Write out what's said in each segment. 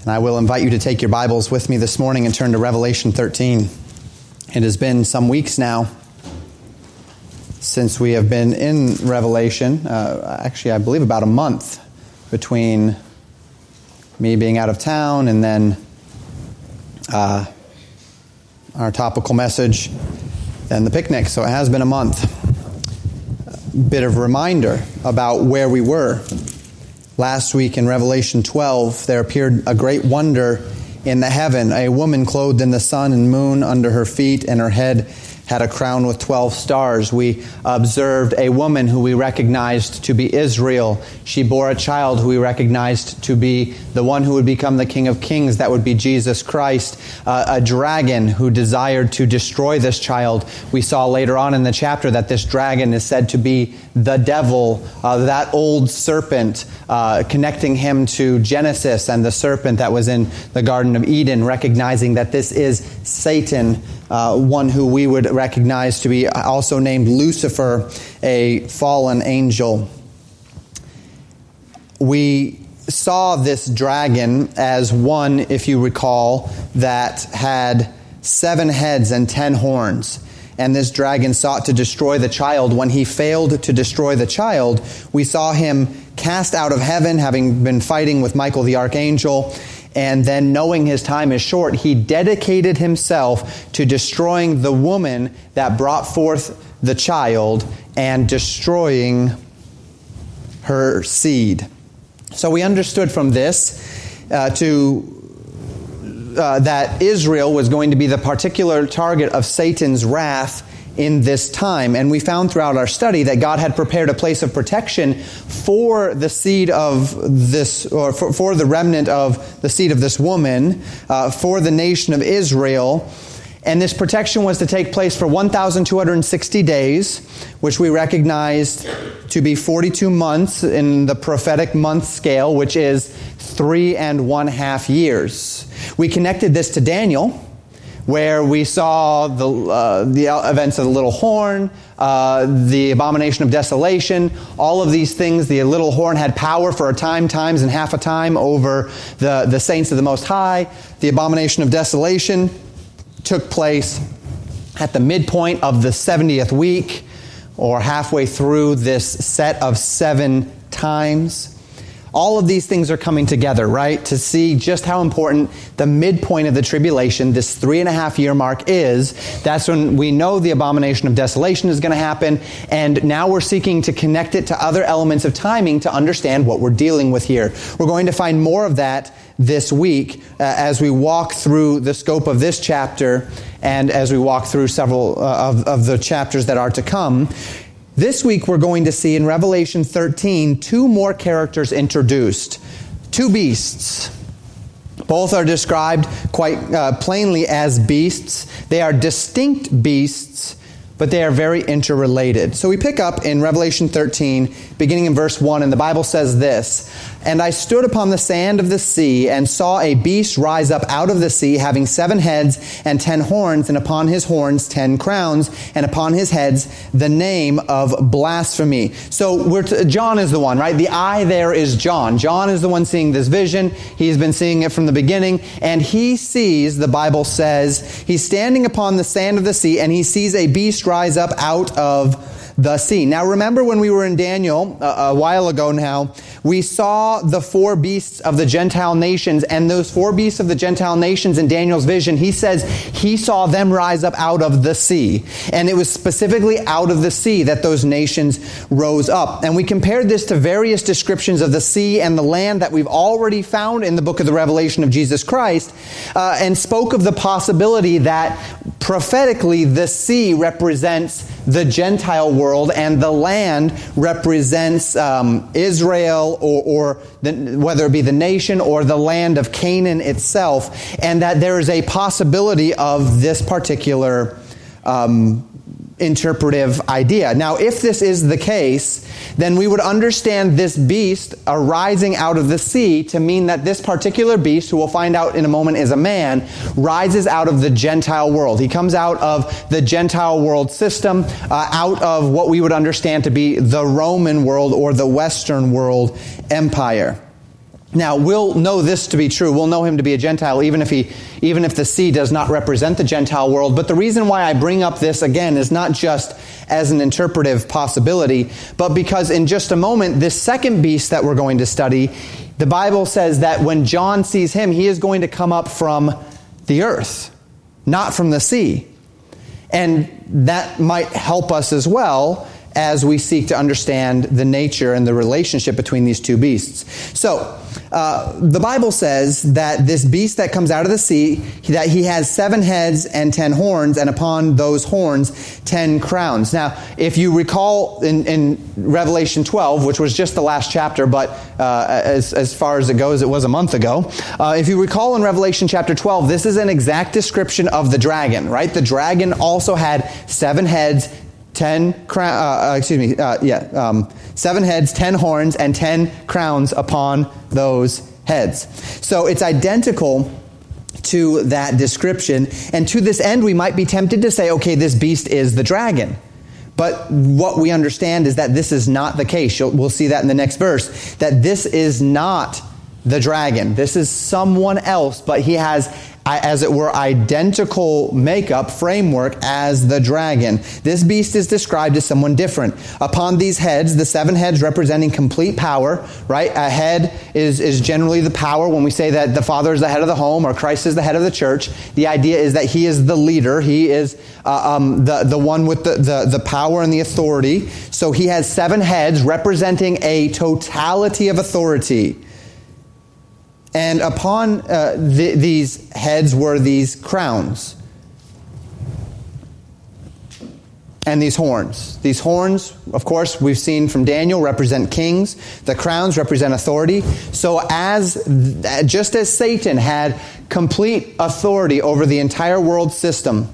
And I will invite you to take your Bibles with me this morning and turn to Revelation 13. It has been some weeks now since we have been in Revelation. Uh, actually, I believe about a month between me being out of town and then uh, our topical message and the picnic. So it has been a month. Bit of reminder about where we were Last week in Revelation 12, there appeared a great wonder in the heaven a woman clothed in the sun and moon under her feet, and her head had a crown with 12 stars. We observed a woman who we recognized to be Israel. She bore a child who we recognized to be the one who would become the King of Kings, that would be Jesus Christ. Uh, a dragon who desired to destroy this child. We saw later on in the chapter that this dragon is said to be the devil, uh, that old serpent, uh, connecting him to Genesis and the serpent that was in the Garden of Eden, recognizing that this is Satan uh, one who we would recognize to be also named Lucifer, a fallen angel. We saw this dragon as one, if you recall, that had seven heads and ten horns. And this dragon sought to destroy the child. When he failed to destroy the child, we saw him cast out of heaven, having been fighting with Michael the archangel and then, knowing his time is short, he dedicated himself to destroying the woman that brought forth the child and destroying her seed. So, we understood from this uh, to uh, that Israel was going to be the particular target of Satan's wrath in this time. And we found throughout our study that God had prepared a place of protection for the seed of this, or for, for the remnant of the seed of this woman, uh, for the nation of Israel. And this protection was to take place for 1,260 days, which we recognized to be 42 months in the prophetic month scale, which is three and one half years. We connected this to Daniel where we saw the, uh, the events of the little horn, uh, the abomination of desolation, all of these things. The little horn had power for a time, times, and half a time over the, the saints of the Most High. The abomination of desolation took place at the midpoint of the 70th week, or halfway through this set of seven times. All of these things are coming together, right? To see just how important the midpoint of the tribulation, this three and a half year mark is. That's when we know the abomination of desolation is going to happen. And now we're seeking to connect it to other elements of timing to understand what we're dealing with here. We're going to find more of that this week uh, as we walk through the scope of this chapter and as we walk through several uh, of, of the chapters that are to come. This week we're going to see in Revelation 13 two more characters introduced. Two beasts. Both are described quite uh, plainly as beasts. They are distinct beasts, but they are very interrelated. So we pick up in Revelation 13, beginning in verse 1, and the Bible says this And I stood upon the sand of the sea and saw a beast rise up out of the sea, having seven heads and ten horns, and upon his horns ten crowns, and upon his heads the name of blasphemy. So t- John is the one, right? The eye there is John. John is the one seeing this vision. He's been seeing it from the beginning, and he sees, the Bible says, he's standing upon the sand of the sea, and he sees a beast rise up out of the sea. Now, remember when we were in Daniel a, a while ago now, we saw the four beasts of the Gentile nations, and those four beasts of the Gentile nations in Daniel's vision, he says he saw them rise up out of the sea. And it was specifically out of the sea that those nations rose up. And we compared this to various descriptions of the sea and the land that we've already found in the book of the Revelation of Jesus Christ, uh, and spoke of the possibility that prophetically the sea represents the Gentile world and the land represents um, Israel or, or the, whether it be the nation or the land of Canaan itself, and that there is a possibility of this particular um, interpretive idea. Now, if this is the case, then we would understand this beast arising out of the sea to mean that this particular beast, who we'll find out in a moment is a man, rises out of the Gentile world. He comes out of the Gentile world system, uh, out of what we would understand to be the Roman world or the Western world empire. Now we'll know this to be true. We'll know him to be a Gentile, even if he, even if the sea does not represent the Gentile world. But the reason why I bring up this again is not just as an interpretive possibility, but because in just a moment, this second beast that we're going to study, the Bible says that when John sees him, he is going to come up from the earth, not from the sea. And that might help us as well as we seek to understand the nature and the relationship between these two beasts. So, uh, the Bible says that this beast that comes out of the sea, that he has seven heads and ten horns, and upon those horns, ten crowns. Now, if you recall in, in Revelation 12, which was just the last chapter, but uh, as, as far as it goes, it was a month ago. Uh, if you recall in Revelation chapter 12, this is an exact description of the dragon, right? The dragon also had seven heads, ten crown, uh, uh, excuse me, uh, yeah, um, seven heads, ten horns, and ten crowns upon those heads. So it's identical to that description. And to this end, we might be tempted to say, okay, this beast is the dragon. But what we understand is that this is not the case. You'll, we'll see that in the next verse. That this is not the dragon. This is someone else, but he has as it were, identical makeup framework as the dragon. This beast is described as someone different. Upon these heads, the seven heads representing complete power, right? A head is, is generally the power. When we say that the Father is the head of the home or Christ is the head of the church, the idea is that he is the leader. He is uh, um, the, the one with the, the, the power and the authority. So he has seven heads representing a totality of authority. And upon uh, th- these heads were these crowns and these horns. These horns, of course, we've seen from Daniel, represent kings. The crowns represent authority. So, as just as Satan had complete authority over the entire world system,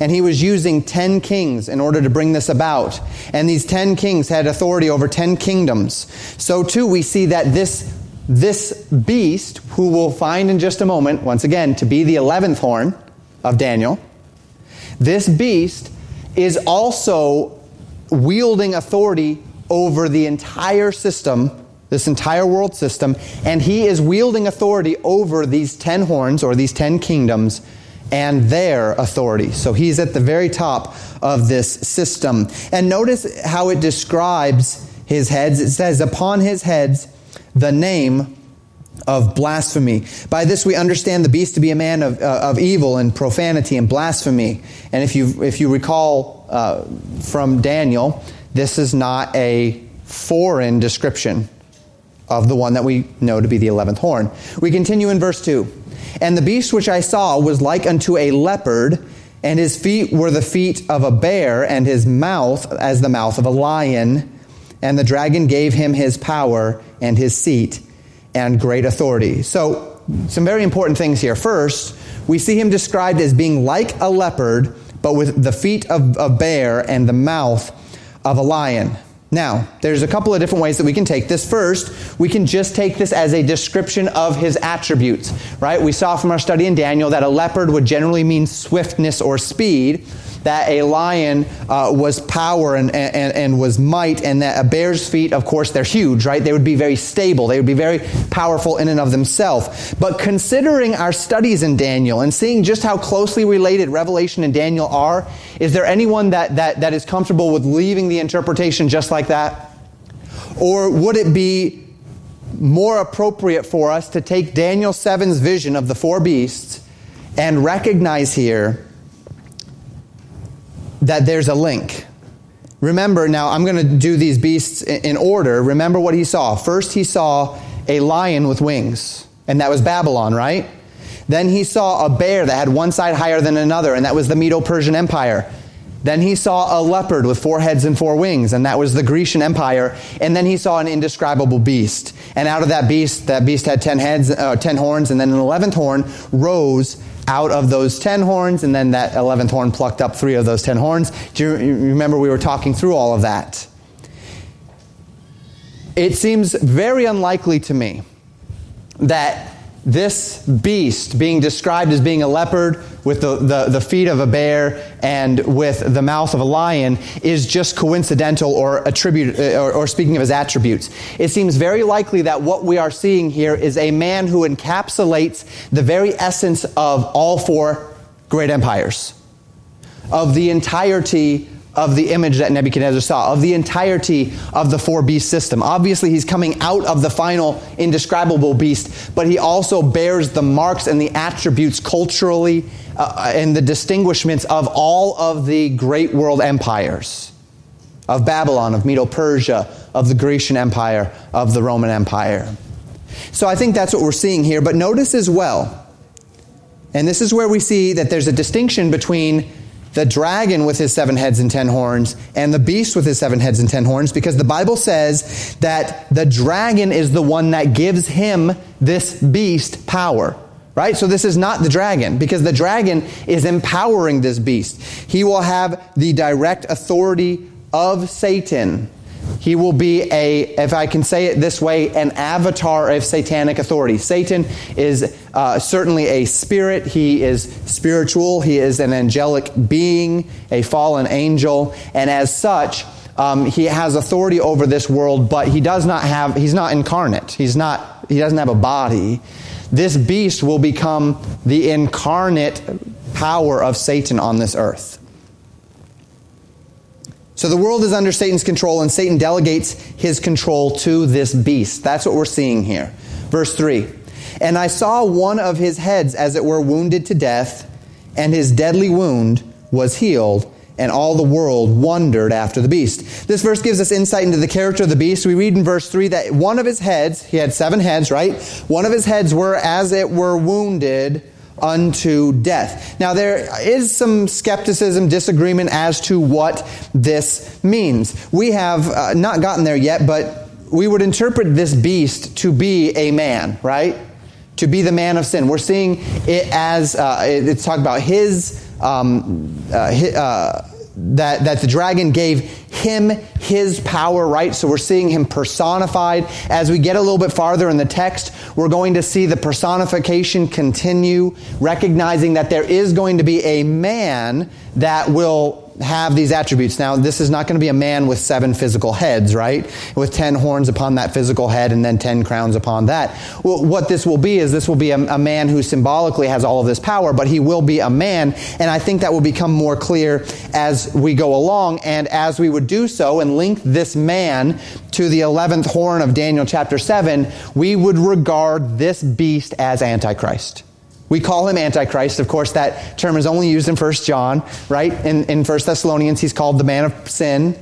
and he was using 10 kings in order to bring this about. And these 10 kings had authority over 10 kingdoms. So, too, we see that this this beast, who we'll find in just a moment, once again, to be the 11th horn of Daniel, this beast is also wielding authority over the entire system, this entire world system, and he is wielding authority over these 10 horns or these 10 kingdoms and their authority. So he's at the very top of this system. And notice how it describes his heads. It says, Upon his heads, the name of blasphemy. By this we understand the beast to be a man of, uh, of evil and profanity and blasphemy. And if you, if you recall uh, from Daniel, this is not a foreign description of the one that we know to be the eleventh horn. We continue in verse 2. And the beast which I saw was like unto a leopard, and his feet were the feet of a bear, and his mouth as the mouth of a lion. And the dragon gave him his power and his seat and great authority. So, some very important things here. First, we see him described as being like a leopard, but with the feet of a bear and the mouth of a lion. Now, there's a couple of different ways that we can take this. First, we can just take this as a description of his attributes, right? We saw from our study in Daniel that a leopard would generally mean swiftness or speed that a lion uh, was power and, and, and was might, and that a bear's feet, of course, they're huge, right? They would be very stable. They would be very powerful in and of themselves. But considering our studies in Daniel and seeing just how closely related Revelation and Daniel are, is there anyone that, that, that is comfortable with leaving the interpretation just like that? Or would it be more appropriate for us to take Daniel 7's vision of the four beasts and recognize here that there's a link. Remember, now I'm going to do these beasts in order. Remember what he saw. First, he saw a lion with wings, and that was Babylon, right? Then he saw a bear that had one side higher than another, and that was the Medo Persian Empire. Then he saw a leopard with four heads and four wings, and that was the Grecian Empire. And then he saw an indescribable beast. And out of that beast, that beast had ten heads, uh, ten horns, and then an eleventh horn rose out of those 10 horns, and then that 11th horn plucked up three of those 10 horns. Do you remember we were talking through all of that? It seems very unlikely to me that this beast being described as being a leopard with the, the, the, feet of a bear and with the mouth of a lion is just coincidental or attribute uh, or, or speaking of his attributes. It seems very likely that what we are seeing here is a man who encapsulates the very essence of all four great empires, of the entirety of the image that Nebuchadnezzar saw, of the entirety of the four beast system. Obviously, he's coming out of the final indescribable beast, but he also bears the marks and the attributes culturally uh, and the distinguishments of all of the great world empires of Babylon, of Medo Persia, of the Grecian Empire, of the Roman Empire. So I think that's what we're seeing here. But notice as well, and this is where we see that there's a distinction between the dragon with his seven heads and ten horns and the beast with his seven heads and ten horns because the Bible says that the dragon is the one that gives him this beast power. Right? So this is not the dragon because the dragon is empowering this beast. He will have the direct authority of Satan he will be a, if I can say it this way, an avatar of satanic authority. Satan is uh, certainly a spirit. He is spiritual. He is an angelic being, a fallen angel. And as such, um, he has authority over this world, but he does not have, he's not incarnate. He's not, he doesn't have a body. This beast will become the incarnate power of Satan on this earth. So the world is under Satan's control, and Satan delegates his control to this beast. That's what we're seeing here. Verse 3 And I saw one of his heads, as it were, wounded to death, and his deadly wound was healed, and all the world wondered after the beast. This verse gives us insight into the character of the beast. We read in verse 3 that one of his heads, he had seven heads, right? One of his heads were, as it were, wounded unto death. Now, there is some skepticism, disagreement as to what this means. We have uh, not gotten there yet, but we would interpret this beast to be a man, right? To be the man of sin. We're seeing it as uh, it's talked about his. Um, uh, his uh, that, that the dragon gave him his power, right? So we're seeing him personified. As we get a little bit farther in the text, we're going to see the personification continue, recognizing that there is going to be a man that will have these attributes. Now, this is not going to be a man with seven physical heads, right? With ten horns upon that physical head and then ten crowns upon that. Well, what this will be is this will be a, a, man who symbolically has all of this power, but he will be a man. And I think that will become more clear as we go along. And as we would do so and link this man to the 11th horn of Daniel chapter 7, we would regard this beast as Antichrist. We call him Antichrist. Of course, that term is only used in 1 John, right? In, in 1 Thessalonians, he's called the man of sin.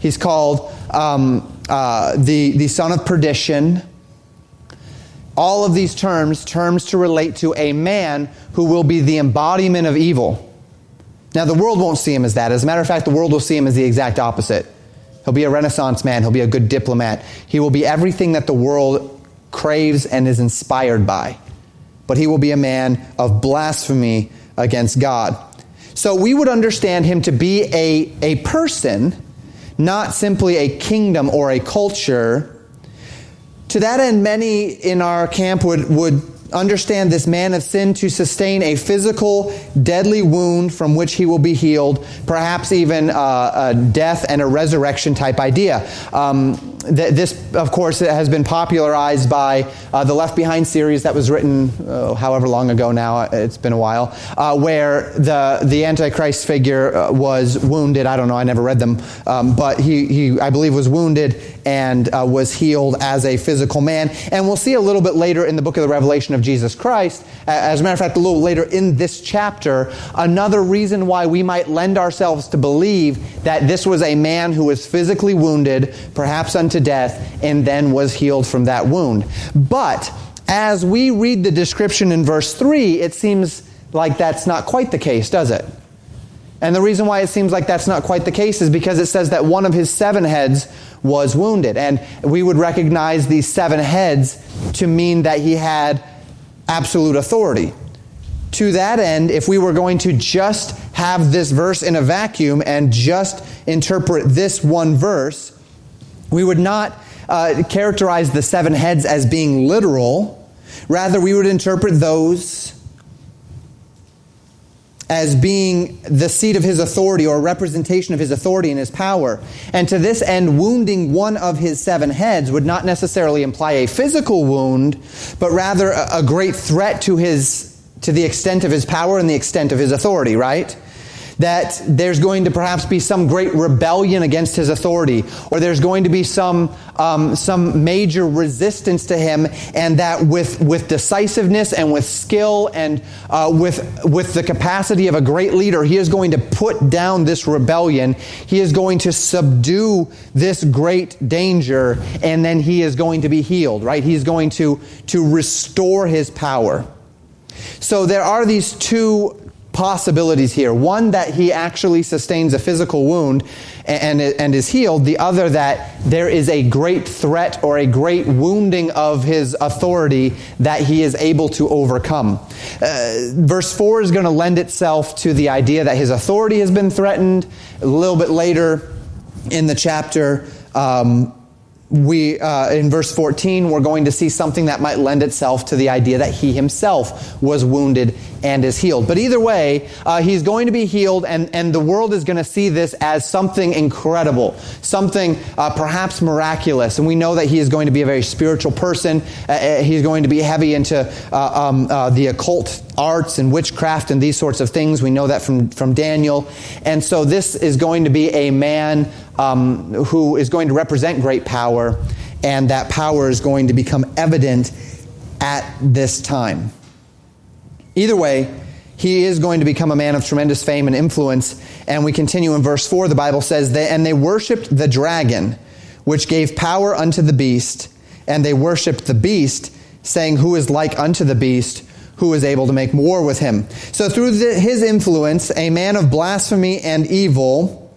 He's called um, uh, the, the son of perdition. All of these terms, terms to relate to a man who will be the embodiment of evil. Now, the world won't see him as that. As a matter of fact, the world will see him as the exact opposite. He'll be a Renaissance man. He'll be a good diplomat. He will be everything that the world craves and is inspired by but he will be a man of blasphemy against God. So we would understand him to be a, a person, not simply a kingdom or a culture. To that end, many in our camp would, would understand this man of sin to sustain a physical, deadly wound from which he will be healed, perhaps even uh, a death and a resurrection type idea. Um, th- this, of course, has been popularized by uh, the Left Behind series that was written uh, however long ago now, it's been a while, uh, where the, the Antichrist figure uh, was wounded. I don't know, I never read them, um, but he, he, I believe, was wounded and uh, was healed as a physical man. And we'll see a little bit later in the book of the Revelation of Jesus Christ, as a matter of fact, a little later in this chapter, another reason why we might lend ourselves to believe that this was a man who was physically wounded, perhaps unto death, and then was healed from that wound. But as we read the description in verse 3, it seems like that's not quite the case, does it? And the reason why it seems like that's not quite the case is because it says that one of his seven heads was wounded. And we would recognize these seven heads to mean that he had absolute authority. To that end, if we were going to just have this verse in a vacuum and just interpret this one verse, we would not uh, characterize the seven heads as being literal. Rather, we would interpret those as being the seat of his authority or a representation of his authority and his power. And to this end, wounding one of his seven heads would not necessarily imply a physical wound, but rather a, great threat to his to the extent of his power and the extent of his authority, right? That there's going to perhaps be some great rebellion against his authority, or there's going to be some, um, some major resistance to him, and that with, with decisiveness and with skill and uh, with, with the capacity of a great leader, he is going to put down this rebellion. He is going to subdue this great danger, and then he is going to be healed, right? He's going to, to restore his power. So there are these two possibilities here. One, that he actually sustains a physical wound and, and is healed. The other, that there is a great threat or a great wounding of his authority that he is able to overcome. Uh, verse 4 is going to lend itself to the idea that his authority has been threatened. A little bit later in the chapter, um, we uh, in verse 14 we're going to see something that might lend itself to the idea that he himself was wounded and is healed. But either way uh, he's going to be healed and, and the world is going to see this as something incredible something uh, perhaps miraculous. And we know that he is going to be a very spiritual person. Uh, uh, he's going to be heavy into uh, um, the occult arts and witchcraft and these sorts of things. We know that from, from daniel. And so this is going to be a man um, who is going to represent great power, and that power is going to become evident at this time. Either way, he is going to become a man of tremendous fame and influence. And we continue in verse 4, the Bible says, And they worshiped the dragon, which gave power unto the beast, and they worshiped the beast, saying, Who is like unto the beast? Who is able to make war with him? So, through the, his influence, a man of blasphemy and evil,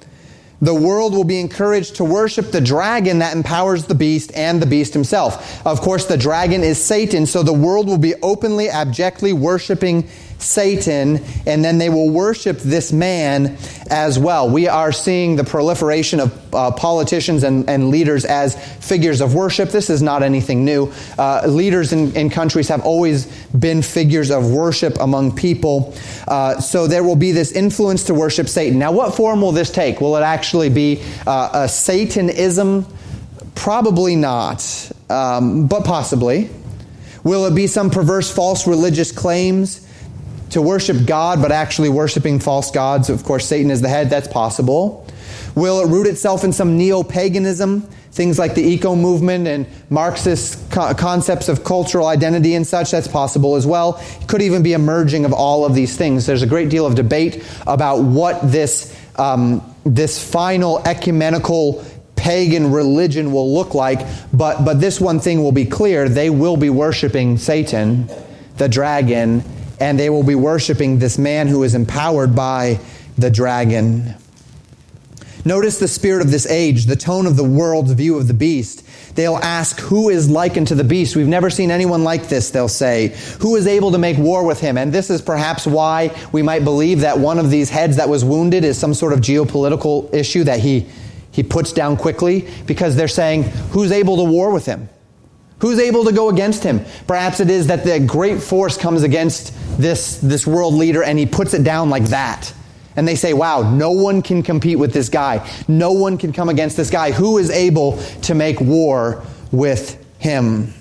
the world will be encouraged to worship the dragon that empowers the beast and the beast himself. Of course, the dragon is Satan, so the world will be openly, abjectly worshiping Satan, and then they will worship this man as well. We are seeing the proliferation of uh, politicians and, and, leaders as figures of worship. This is not anything new. Uh, leaders in, in, countries have always been figures of worship among people. Uh, so there will be this influence to worship Satan. Now, what form will this take? Will it actually be uh, a Satanism? Probably not, um, but possibly. Will it be some perverse false religious claims? To worship God, but actually worshiping false gods. Of course, Satan is the head. That's possible. Will it root itself in some neo paganism? Things like the eco movement and Marxist co- concepts of cultural identity and such, that's possible as well. It could even be a merging of all of these things. There's a great deal of debate about what this, um, this final ecumenical pagan religion will look like, but, but this one thing will be clear they will be worshiping Satan, the dragon, and they will be worshiping this man who is empowered by the dragon. Notice the spirit of this age, the tone of the world's view of the beast. They'll ask, Who is likened to the beast? We've never seen anyone like this, they'll say. Who is able to make war with him? And this is perhaps why we might believe that one of these heads that was wounded is some sort of geopolitical issue that he, he puts down quickly, because they're saying, Who's able to war with him? Who's able to go against him? Perhaps it is that the great force comes against this, this world leader and he puts it down like that. And they say, wow, no one can compete with this guy. No one can come against this guy. Who is able to make war with him?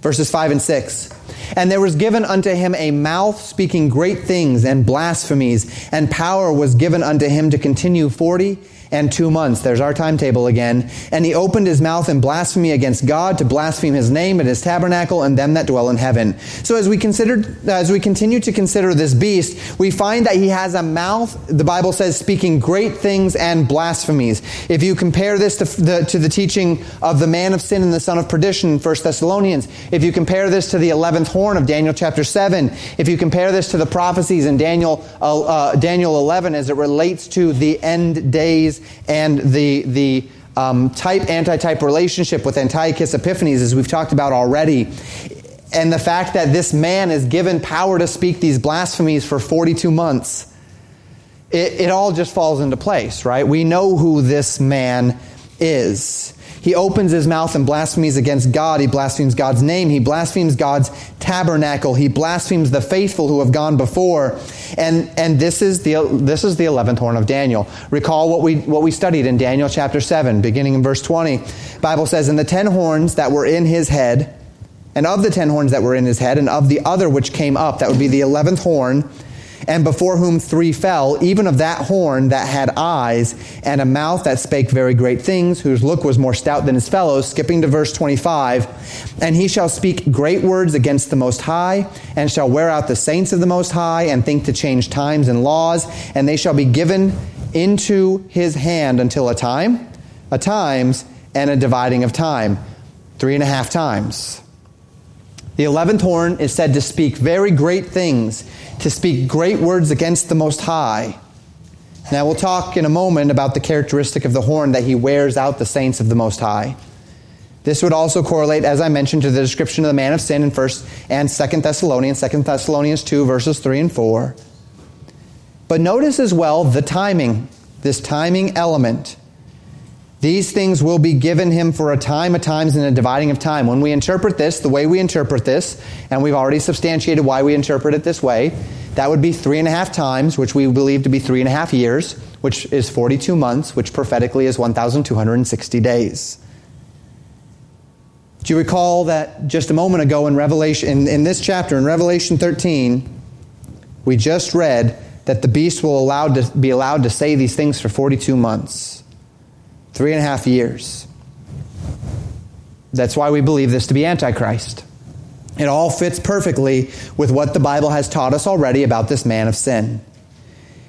Verses 5 and 6. And there was given unto him a mouth speaking great things and blasphemies, and power was given unto him to continue forty and two months. There's our timetable again. And he opened his mouth in blasphemy against God to blaspheme his name and his tabernacle and them that dwell in heaven. So as we considered, as we continue to consider this beast, we find that he has a mouth, the Bible says, speaking great things and blasphemies. If you compare this to the, to the teaching of the man of sin and the son of perdition in 1 Thessalonians, if you compare this to the 11th horn of Daniel chapter 7, if you compare this to the prophecies in Daniel, uh, uh, Daniel 11 as it relates to the end days and the, the um, type antitype relationship with Antiochus Epiphanes, as we've talked about already, and the fact that this man is given power to speak these blasphemies for 42 months, it, it all just falls into place, right? We know who this man is. He opens his mouth and blasphemes against God. He blasphemes God's name. He blasphemes God's tabernacle. He blasphemes the faithful who have gone before. And, and this, is the, this is the 11th horn of Daniel. Recall what we, what we studied in Daniel chapter 7, beginning in verse 20. Bible says, And the ten horns that were in his head, and of the ten horns that were in his head, and of the other which came up, that would be the eleventh horn, and before whom three fell, even of that horn that had eyes and a mouth that spake very great things, whose look was more stout than his fellows. Skipping to verse 25. And he shall speak great words against the Most High, and shall wear out the saints of the Most High, and think to change times and laws, and they shall be given into his hand until a time, a times, and a dividing of time. Three and a half times. The eleventh horn is said to speak very great things to speak great words against the Most High. Now, we'll talk in a moment about the characteristic of the horn that he wears out the saints of the Most High. This would also correlate, as I mentioned, to the description of the man of sin in 1st and 2nd Thessalonians, 2nd Thessalonians 2, verses 3 and 4. But notice as well the timing, this timing element. These things will be given him for a time, a times, and a dividing of time. When we interpret this, the way we interpret this, and we've already substantiated why we interpret it this way, that would be three and a half times, which we believe to be three and a half years, which is 42 months, which prophetically is 1,260 days. Do you recall that just a moment ago in Revelation, in, in this chapter, in Revelation 13, we just read that the beast will allowed to, be allowed to say these things for 42 months? Three and a half years. That's why we believe this to be Antichrist. It all fits perfectly with what the Bible has taught us already about this man of sin.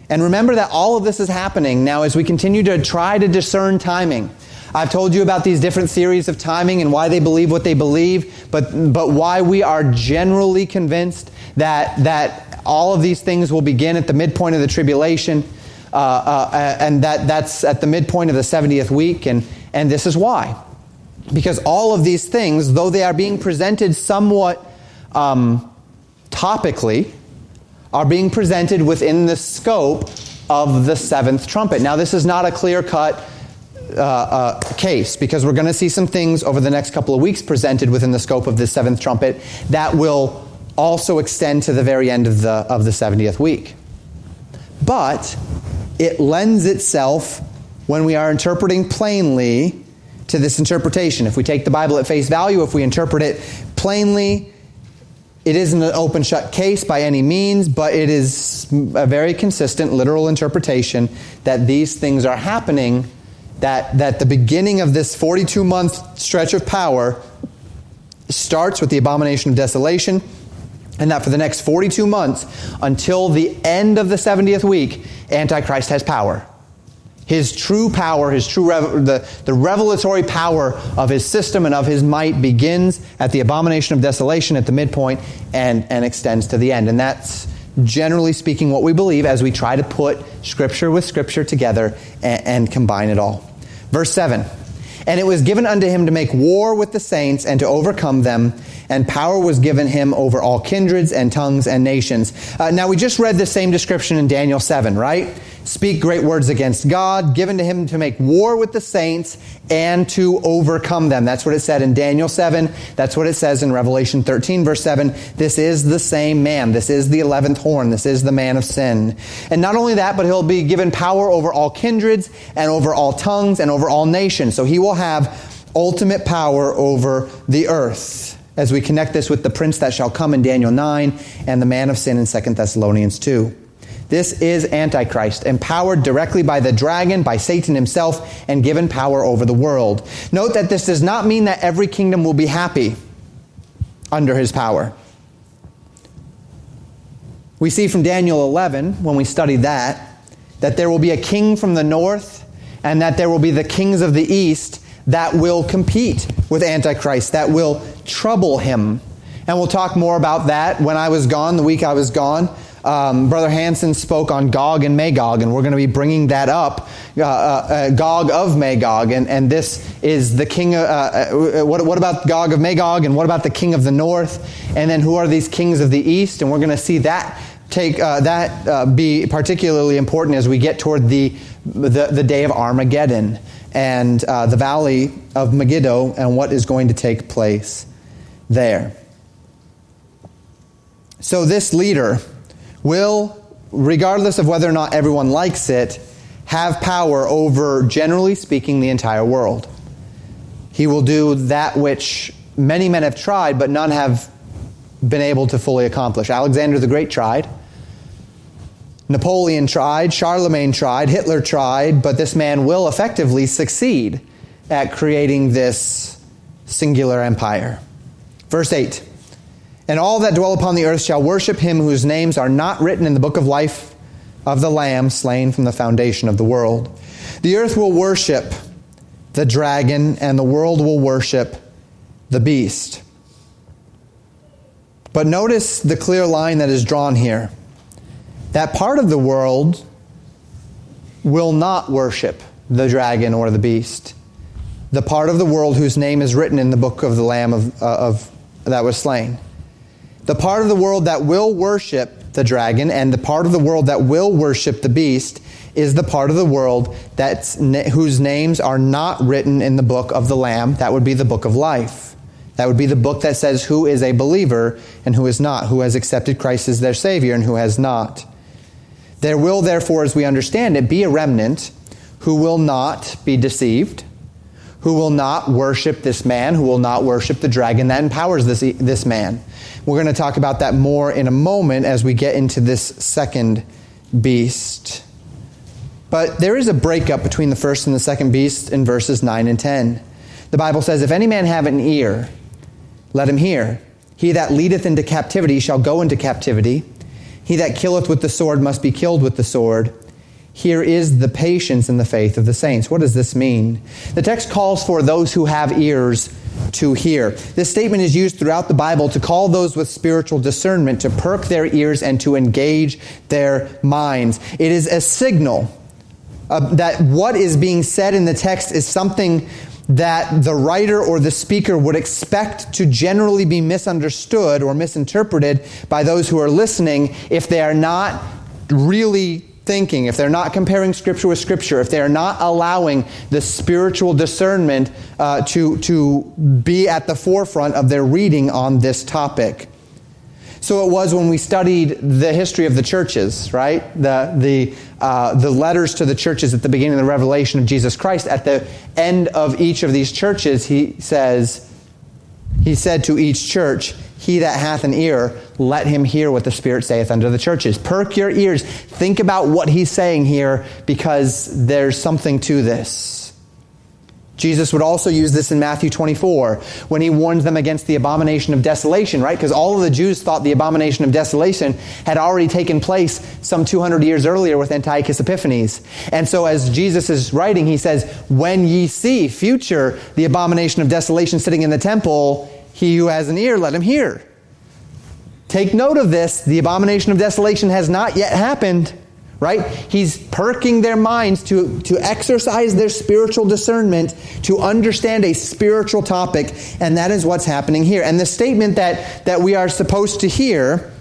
And remember that all of this is happening now as we continue to try to discern timing. I've told you about these different theories of timing and why they believe what they believe, but, but why we are generally convinced that, that all of these things will begin at the midpoint of the tribulation uh, uh, and that, that's at the midpoint of the 70th week, and, and this is why. Because all of these things, though they are being presented somewhat um, topically, are being presented within the scope of the seventh trumpet. Now, this is not a clear cut uh, uh, case because we're going to see some things over the next couple of weeks presented within the scope of the seventh trumpet that will also extend to the very end of the, of the 70th week. But it lends itself, when we are interpreting plainly, to this interpretation. If we take the Bible at face value, if we interpret it plainly, it isn't an open shut case by any means, but it is a very consistent literal interpretation that these things are happening, that, that the beginning of this 42 month stretch of power starts with the abomination of desolation and that for the next 42 months, until the end of the 70th week, Antichrist has power. His true power, his true rev- the, the revelatory power of his system and of his might begins at the abomination of desolation at the midpoint and, and extends to the end. And that's generally speaking what we believe as we try to put Scripture with Scripture together and, and combine it all. Verse 7 And it was given unto him to make war with the saints and to overcome them and power was given him over all kindreds and tongues and nations. Uh, now, we just read the same description in Daniel 7, right? Speak great words against God, given to him to make war with the saints and to overcome them. That's what it said in Daniel 7. That's what it says in Revelation 13, verse 7. This is the same man. This is the 11th horn. This is the man of sin. And not only that, but he'll be given power over all kindreds and over all tongues and over all nations. So he will have ultimate power over the earth as we connect this with the prince that shall come in Daniel 9 and the man of sin in 2 Thessalonians 2. This is Antichrist, empowered directly by the dragon, by Satan himself, and given power over the world. Note that this does not mean that every kingdom will be happy under his power. We see from Daniel 11, when we study that, that there will be a king from the north, and that there will be the kings of the east that will compete with Antichrist, that will trouble him. And we'll talk more about that when I was gone, the week I was gone. Um, Brother Hanson spoke on Gog and Magog, and we're going to be bringing that up, uh, uh, uh, Gog of Magog, and, and this is the king. Of, uh, uh, what, what about Gog of Magog, and what about the king of the north, and then who are these kings of the east? And we're going to see that take that be particularly important as we get toward the, the the day of Armageddon and the valley of Megiddo and what is going to take place there. So, this leader will, regardless of whether or not everyone likes it, have power over, generally speaking, the entire world. He will do that which many men have tried, but none have been able to fully accomplish. Alexander the Great tried. Napoleon tried, Charlemagne tried, Hitler tried, but this man will effectively succeed at creating this singular empire. Verse 8 And all that dwell upon the earth shall worship him whose names are not written in the book of life of the Lamb slain from the foundation of the world. The earth will worship the dragon, and the world will worship the beast. But notice the clear line that is drawn here. That part of the world will not worship the dragon or the beast. The part of the world whose name is written in the book of the Lamb of, uh, of that was slain. The part of the world that will worship the dragon and the part of the world that will worship the beast is the part of the world that's, whose names are not written in the book of the Lamb. That would be the book of life. That would be the book that says who is a believer and who is not, who has accepted Christ as their Savior and who has not. There will, therefore, as we understand it, be a remnant who will not be deceived, who will not worship this man, who will not worship the dragon that empowers this, this man. We're going to talk about that more in a moment as we get into this second beast. But there is a breakup between the first and the second beast in verses 9 and 10. The Bible says, If any man have an ear, let him hear. He that leadeth into captivity shall go into captivity. He that killeth with the sword must be killed with the sword. Here is the patience and the faith of the saints. What does this mean? The text calls for those who have ears to hear. This statement is used throughout the Bible to call those with spiritual discernment to perk their ears and to engage their minds. It is a signal uh, that what is being said in the text is something that the writer or the speaker would expect to generally be misunderstood or misinterpreted by those who are listening if they are not really thinking, if they're not comparing Scripture with Scripture, if they are not allowing the spiritual discernment uh, to, to be at the forefront of their reading on this topic. So it was when we studied the history of the churches, right? The, the, uh, the letters to the churches at the beginning of the revelation of Jesus Christ. At the end of each of these churches, he says, He said to each church, He that hath an ear, let him hear what the Spirit saith unto the churches. Perk your ears. Think about what he's saying here because there's something to this. Jesus would also use this in Matthew 24 when he warns them against the abomination of desolation, right? Because all of the Jews thought the abomination of desolation had already taken place some 200 years earlier with Antiochus Epiphanes. And so as Jesus is writing, he says, When ye see future the abomination of desolation sitting in the temple, he who has an ear, let him hear. Take note of this. The abomination of desolation has not yet happened right? He's perking their minds to, to exercise their spiritual discernment, to understand a spiritual topic, and that is what's happening here. And the statement that, that we are supposed to hear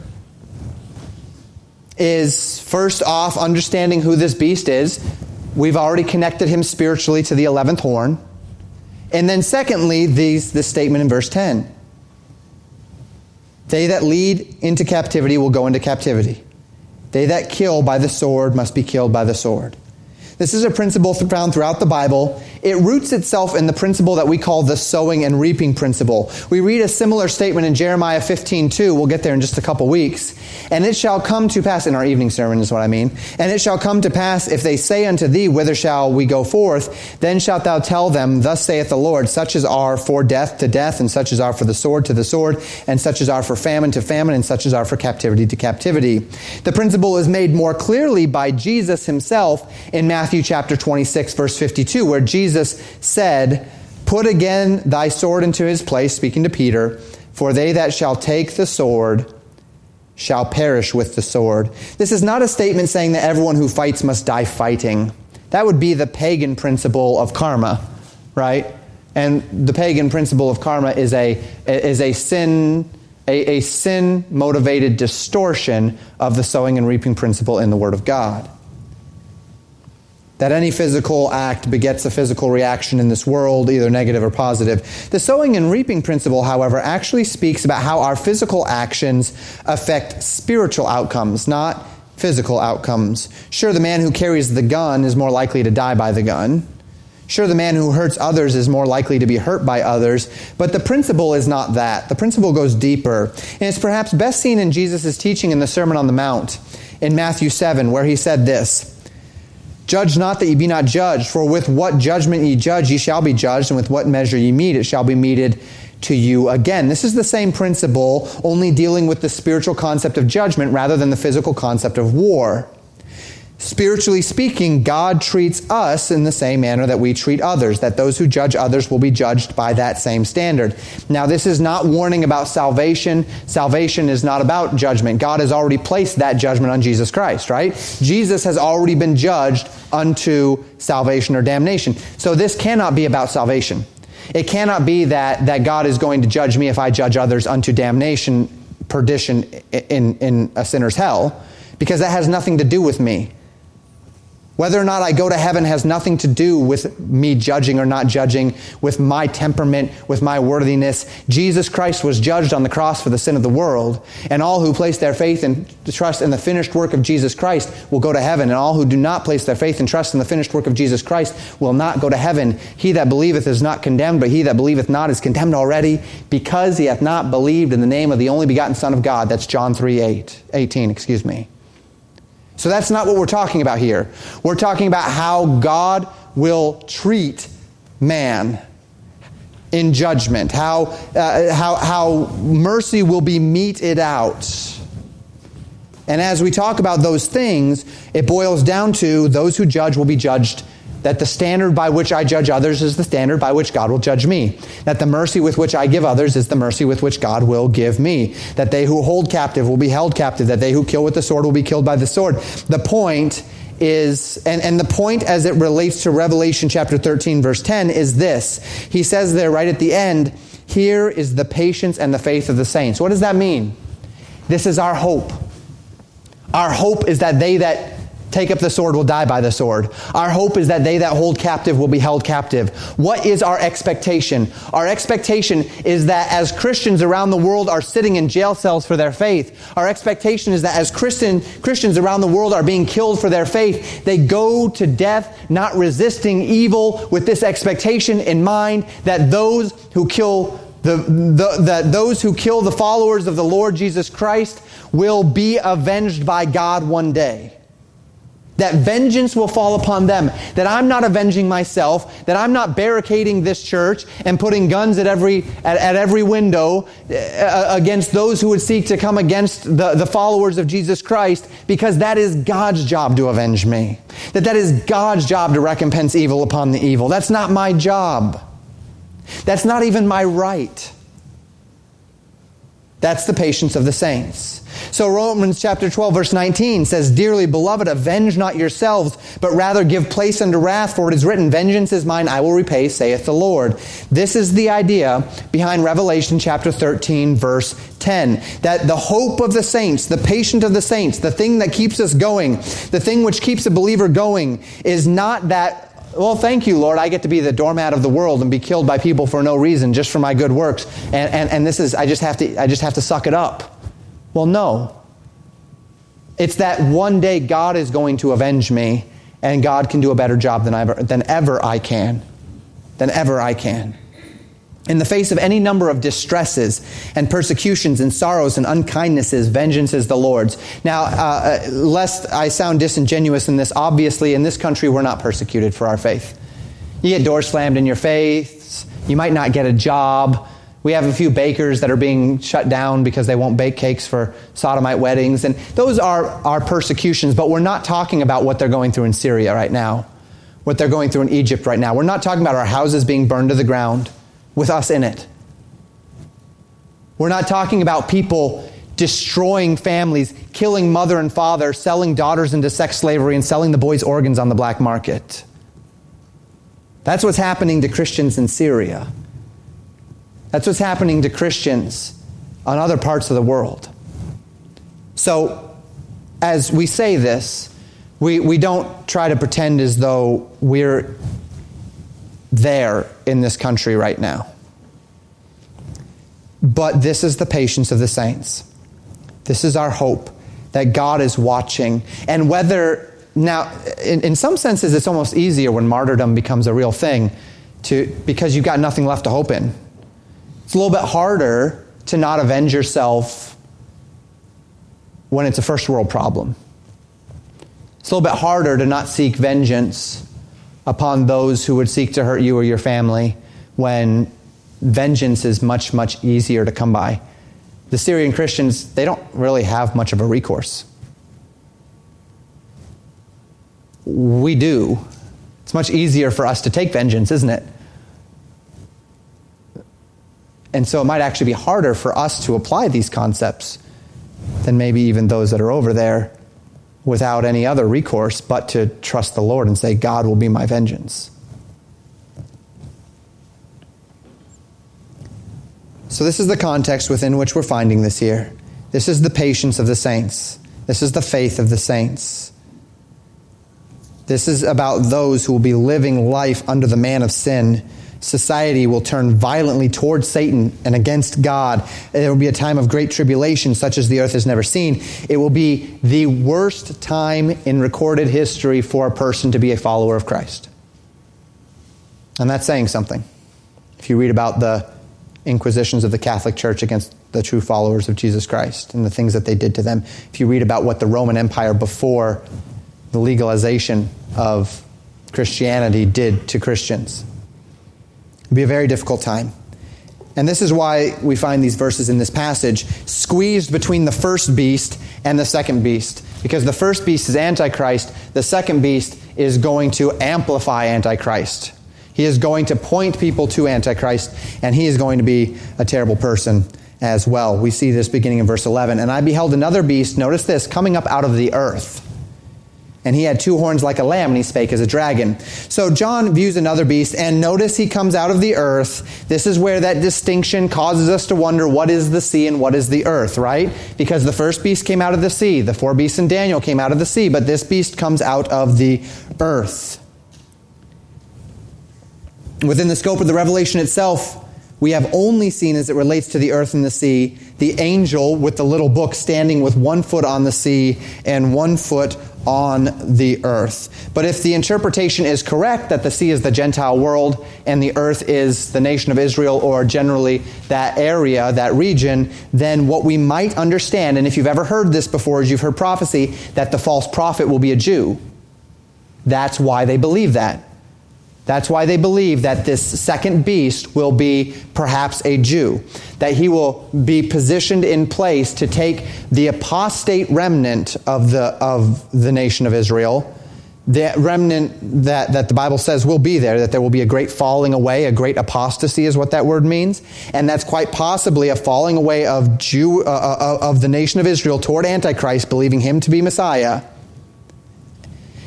is first off, understanding who this beast is. We've already connected him spiritually to the 11th horn. And then, secondly, these, this statement in verse 10 They that lead into captivity will go into captivity. They that kill by the sword must be killed by the sword. This is a principle found throughout the Bible. It roots itself in the principle that we call the sowing and reaping principle. We read a similar statement in Jeremiah 15, 2. We'll get there in just a couple weeks. And it shall come to pass, in our evening sermon is what I mean. And it shall come to pass, if they say unto thee, Whither shall we go forth? Then shalt thou tell them, Thus saith the Lord, such as are for death to death, and such as are for the sword to the sword, and such as are for famine to famine, and such as are for captivity to captivity. The principle is made more clearly by Jesus himself in Matthew Matthew chapter 26, verse 52, where Jesus said, Put again thy sword into his place, speaking to Peter, for they that shall take the sword shall perish with the sword. This is not a statement saying that everyone who fights must die fighting. That would be the pagan principle of karma, right? And the pagan principle of karma is a, is a sin a, a sin motivated distortion of the sowing and reaping principle in the Word of God. That any physical act begets a physical reaction in this world, either negative or positive. The sowing and reaping principle, however, actually speaks about how our physical actions affect spiritual outcomes, not physical outcomes. Sure, the man who carries the gun is more likely to die by the gun. Sure, the man who hurts others is more likely to be hurt by others, but the principle is not that. The principle goes deeper. And it's perhaps best seen in Jesus' teaching in the Sermon on the Mount in Matthew 7, where he said this Judge not that ye be not judged, for with what judgment ye judge, ye shall be judged, and with what measure ye meet, it shall be meted to you again. This is the same principle, only dealing with the spiritual concept of judgment rather than the physical concept of war. Spiritually speaking, God treats us in the same manner that we treat others, that those who judge others will be judged by that same standard. Now, this is not warning about salvation. Salvation is not about judgment. God has already placed that judgment on Jesus Christ, right? Jesus has already been judged unto salvation or damnation. So this cannot be about salvation. It cannot be that, that God is going to judge me if I judge others unto damnation, perdition in, in a sinner's hell, because that has nothing to do with me. Whether or not I go to heaven has nothing to do with me judging or not judging, with my temperament, with my worthiness. Jesus Christ was judged on the cross for the sin of the world, and all who place their faith and trust in the finished work of Jesus Christ will go to heaven, and all who do not place their faith and trust in the finished work of Jesus Christ will not go to heaven. He that believeth is not condemned, but he that believeth not is condemned already, because he hath not believed in the name of the only begotten Son of God. That's John 3 8, 18, excuse me. So that's not what we're talking about here. We're talking about how God will treat man in judgment, how, uh, how, how mercy will be meted out. And as we talk about those things, it boils down to those who judge will be judged that the standard by which I judge others is the standard by which God will judge me. That the mercy with which I give others is the mercy with which God will give me. That they who hold captive will be held captive. That they who kill with the sword will be killed by the sword. The point is, and, and the point as it relates to Revelation chapter 13, verse 10, is this. He says there right at the end, here is the patience and the faith of the saints. What does that mean? This is our hope. Our hope is that they that take up the sword will die by the sword. Our hope is that they that hold captive will be held captive. What is our expectation? Our expectation is that as Christians around the world are sitting in jail cells for their faith, our expectation is that as Christian, Christians around the world are being killed for their faith, they go to death not resisting evil with this expectation in mind that those who kill the, the, that those who kill the followers of the Lord Jesus Christ will be avenged by God one day that vengeance will fall upon them, that I'm not avenging myself, that I'm not barricading this church and putting guns at every, at, at every window uh, against those who would seek to come against the, the followers of Jesus Christ, because that is God's job to avenge me. That that is God's job to recompense evil upon the evil. That's not my job. That's not even my right. That's the patience of the saints. So Romans chapter 12 verse 19 says, Dearly beloved, avenge not yourselves, but rather give place unto wrath, for it is written, Vengeance is mine, I will repay, saith the Lord. This is the idea behind Revelation chapter 13 verse 10. That the hope of the saints, the patient of the saints, the thing that keeps us going, the thing which keeps a believer going is not that well, thank you, Lord. I get to be the doormat of the world and be killed by people for no reason, just for my good works. And, and, and this is, I just have to, I just have to suck it up. Well, no. It's that one day God is going to avenge me, and God can do a better job than ever, than ever I can. Than ever I can. In the face of any number of distresses and persecutions and sorrows and unkindnesses, vengeance is the Lord's. Now, uh, uh lest I sound disingenuous in this, obviously in this country we're not persecuted for our faith. You get doors slammed in your face, you might not get a job, we have a few bakers that are being shut down because they won't bake cakes for sodomite weddings. And those are our persecutions, but we're not talking about what they're going through in Syria right now, what they're going through in Egypt right now. We're not talking about our houses being burned to the ground with us in it. We're not talking about people destroying families, killing mother and father, selling daughters into sex slavery, and selling the boys' organs on the black market. That's what's happening to Christians in Syria. That's what's happening to Christians on other parts of the world. So, as we say this, We, we don't try to pretend as though we're there in this country right now. But this is the patience of the saints. This is our hope that God is watching. And whether, now, in, in some senses, it's almost easier when martyrdom becomes a real thing to, because you've got nothing left to hope in. It's a little bit harder to not avenge yourself when it's a first world problem. It's a little bit harder to not seek vengeance upon those who would seek to hurt you or your family when vengeance is much, much easier to come by. The Syrian Christians, they don't really have much of a recourse. We do. It's much easier for us to take vengeance, isn't it? And so it might actually be harder for us to apply these concepts than maybe even those that are over there without any other recourse but to trust the Lord and say, God will be my vengeance. So, this is the context within which we're finding this here. This is the patience of the saints. This is the faith of the saints. This is about those who will be living life under the man of sin. Society will turn violently towards Satan and against God. There will be a time of great tribulation, such as the earth has never seen. It will be the worst time in recorded history for a person to be a follower of Christ. And that's saying something. If you read about the inquisitions of the Catholic Church against the true followers of Jesus Christ and the things that they did to them. If you read about what the Roman Empire before the legalization of Christianity did to Christians, it'd be a very difficult time. And this is why we find these verses in this passage squeezed between the first beast and the second beast. Because the first beast is Antichrist, the second beast is going to amplify Antichrist. He is going to point people to Antichrist, and he is going to be a terrible person as well. We see this beginning in verse 11. And I beheld another beast, notice this, coming up out of the earth. And he had two horns like a lamb, and he spake as a dragon. So John views another beast, and notice he comes out of the earth. This is where that distinction causes us to wonder what is the sea and what is the earth, right? Because the first beast came out of the sea, the four beasts in Daniel came out of the sea, but this beast comes out of the earth. Within the scope of the revelation itself, we have only seen as it relates to the earth and the sea the angel with the little book standing with one foot on the sea and one foot on the earth. But if the interpretation is correct that the sea is the Gentile world and the earth is the nation of Israel or generally that area, that region, then what we might understand, and if you've ever heard this before, is you've heard prophecy that the false prophet will be a Jew. That's why they believe that. That's why they believe that this second beast will be perhaps a Jew, that he will be positioned in place to take the apostate remnant of the, of the nation of Israel, the remnant that, that the Bible says will be there, that there will be a great falling away, a great apostasy is what that word means. And that's quite possibly a falling away of, Jew, uh, uh of the nation of Israel toward Antichrist, believing him to be Messiah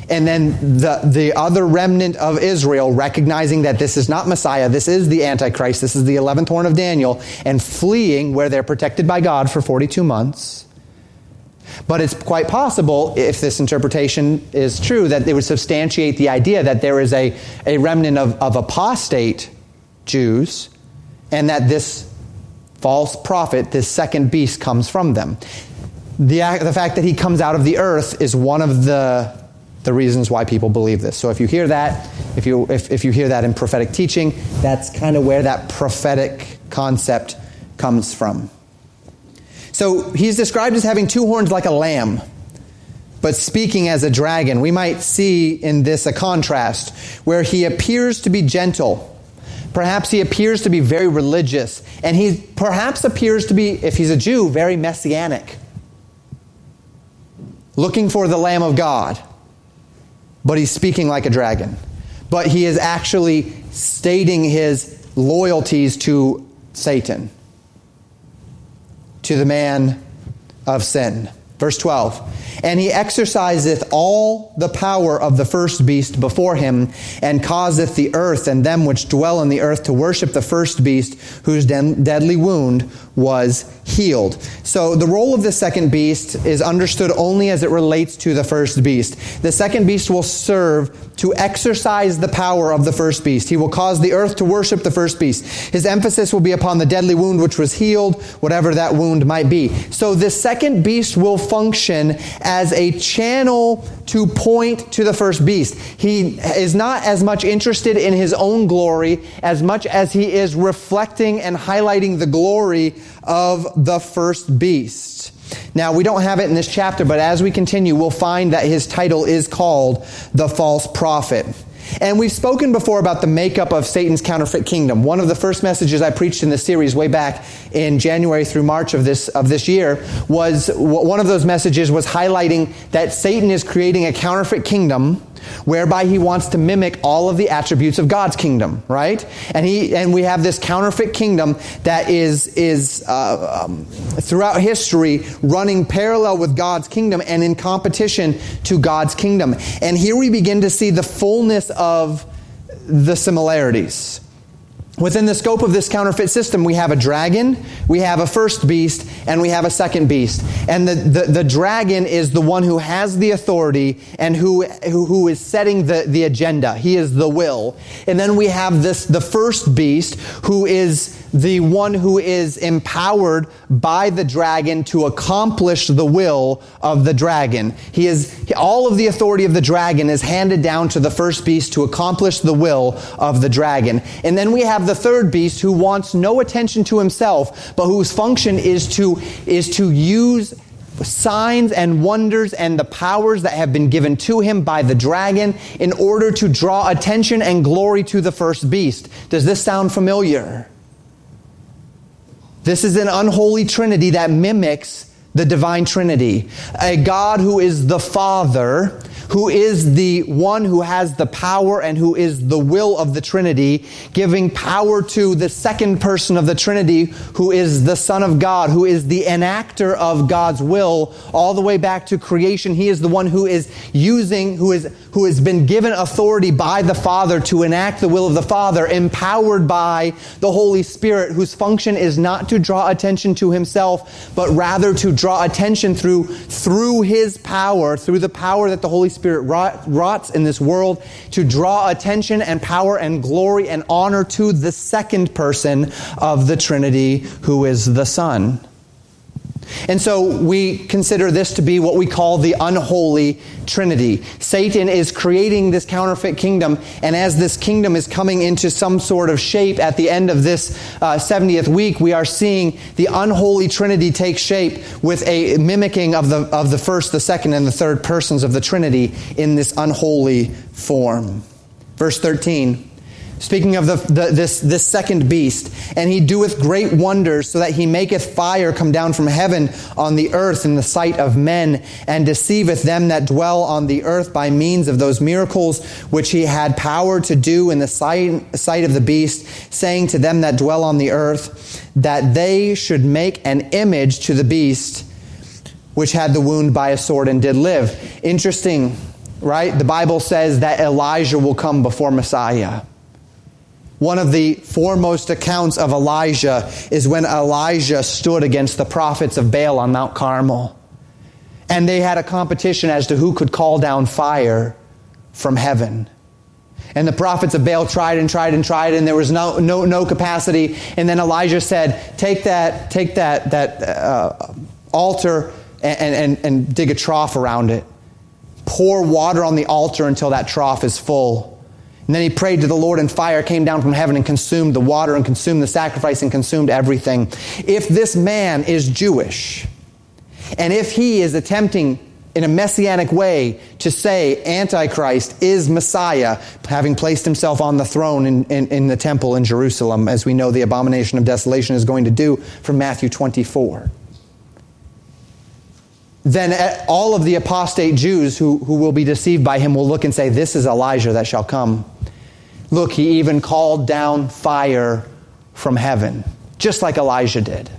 and then the, the other remnant of Israel recognizing that this is not Messiah, this is the Antichrist, this is the 11th horn of Daniel, and fleeing where they're protected by God for 42 months. But it's quite possible, if this interpretation is true, that it would substantiate the idea that there is a, a remnant of, of apostate Jews, and that this false prophet, this second beast, comes from them. The, the fact that he comes out of the earth is one of the the reasons why people believe this. So if you hear that, if you, if, if you hear that in prophetic teaching, that's kind of where that prophetic concept comes from. So he's described as having two horns like a lamb, but speaking as a dragon. We might see in this a contrast where he appears to be gentle. Perhaps he appears to be very religious, and he perhaps appears to be, if he's a Jew, very messianic, looking for the Lamb of God but he's speaking like a dragon. But he is actually stating his loyalties to Satan, to the man of sin. Verse 12. And he exerciseth all the power of the first beast before him, and causeth the earth and them which dwell in the earth to worship the first beast, whose deadly wound was healed. So the role of the second beast is understood only as it relates to the first beast. The second beast will serve to exercise the power of the first beast. He will cause the earth to worship the first beast. His emphasis will be upon the deadly wound which was healed, whatever that wound might be. So the second beast will function as a channel to point to the first beast. He is not as much interested in his own glory as much as he is reflecting and highlighting the glory of the first beast. Now, we don't have it in this chapter, but as we continue, we'll find that his title is called the false prophet. And we've spoken before about the makeup of Satan's counterfeit kingdom. One of the first messages I preached in this series way back in January through March of this, of this year was one of those messages was highlighting that Satan is creating a counterfeit kingdom whereby he wants to mimic all of the attributes of God's kingdom, right? And he and we have this counterfeit kingdom that is is uh, um, throughout history running parallel with God's kingdom and in competition to God's kingdom. And here we begin to see the fullness of the similarities. Within the scope of this counterfeit system, we have a dragon, we have a first beast, and we have a second beast. And the, the, the dragon is the one who has the authority and who, who, who is setting the, the agenda. He is the will. And then we have this, the first beast, who is the one who is empowered by the dragon to accomplish the will of the dragon. He is, all of the authority of the dragon is handed down to the first beast to accomplish the will of the dragon. And then we have the third beast who wants no attention to himself, but whose function is to, is to use signs and wonders and the powers that have been given to him by the dragon in order to draw attention and glory to the first beast. Does this sound familiar? This is an unholy trinity that mimics the divine trinity. A God who is the Father, who is the one who has the power and who is the will of the Trinity, giving power to the second person of the Trinity, who is the Son of God, who is the enactor of God's will all the way back to creation. He is the one who is using, who is, who has been given authority by the Father to enact the will of the Father, empowered by the Holy Spirit, whose function is not to draw attention to himself, but rather to draw attention through, through his power, through the power that the Holy Spirit rots in this world to draw attention and power and glory and honor to the second person of the Trinity, who is the Son. And so we consider this to be what we call the unholy trinity. Satan is creating this counterfeit kingdom, and as this kingdom is coming into some sort of shape at the end of this uh, 70th week, we are seeing the unholy trinity take shape with a mimicking of the, of the first, the second, and the third persons of the trinity in this unholy form. Verse 13. Speaking of the, the, this, this second beast, and he doeth great wonders, so that he maketh fire come down from heaven on the earth in the sight of men, and deceiveth them that dwell on the earth by means of those miracles which he had power to do in the sight, sight of the beast, saying to them that dwell on the earth, that they should make an image to the beast which had the wound by a sword and did live. Interesting, right? The Bible says that Elijah will come before Messiah. One of the foremost accounts of Elijah is when Elijah stood against the prophets of Baal on Mount Carmel. And they had a competition as to who could call down fire from heaven. And the prophets of Baal tried and tried and tried, and there was no, no, no capacity. And then Elijah said, Take that, take that, that uh, altar and, and, and dig a trough around it. Pour water on the altar until that trough is full. And then he prayed to the Lord, and fire came down from heaven and consumed the water and consumed the sacrifice and consumed everything. If this man is Jewish, and if he is attempting in a messianic way to say Antichrist is Messiah, having placed himself on the throne in, in, in, the temple in Jerusalem, as we know the abomination of desolation is going to do from Matthew 24 then all of the apostate Jews who, who will be deceived by him will look and say, This is Elijah that shall come. Look, he even called down fire from heaven, just like Elijah did.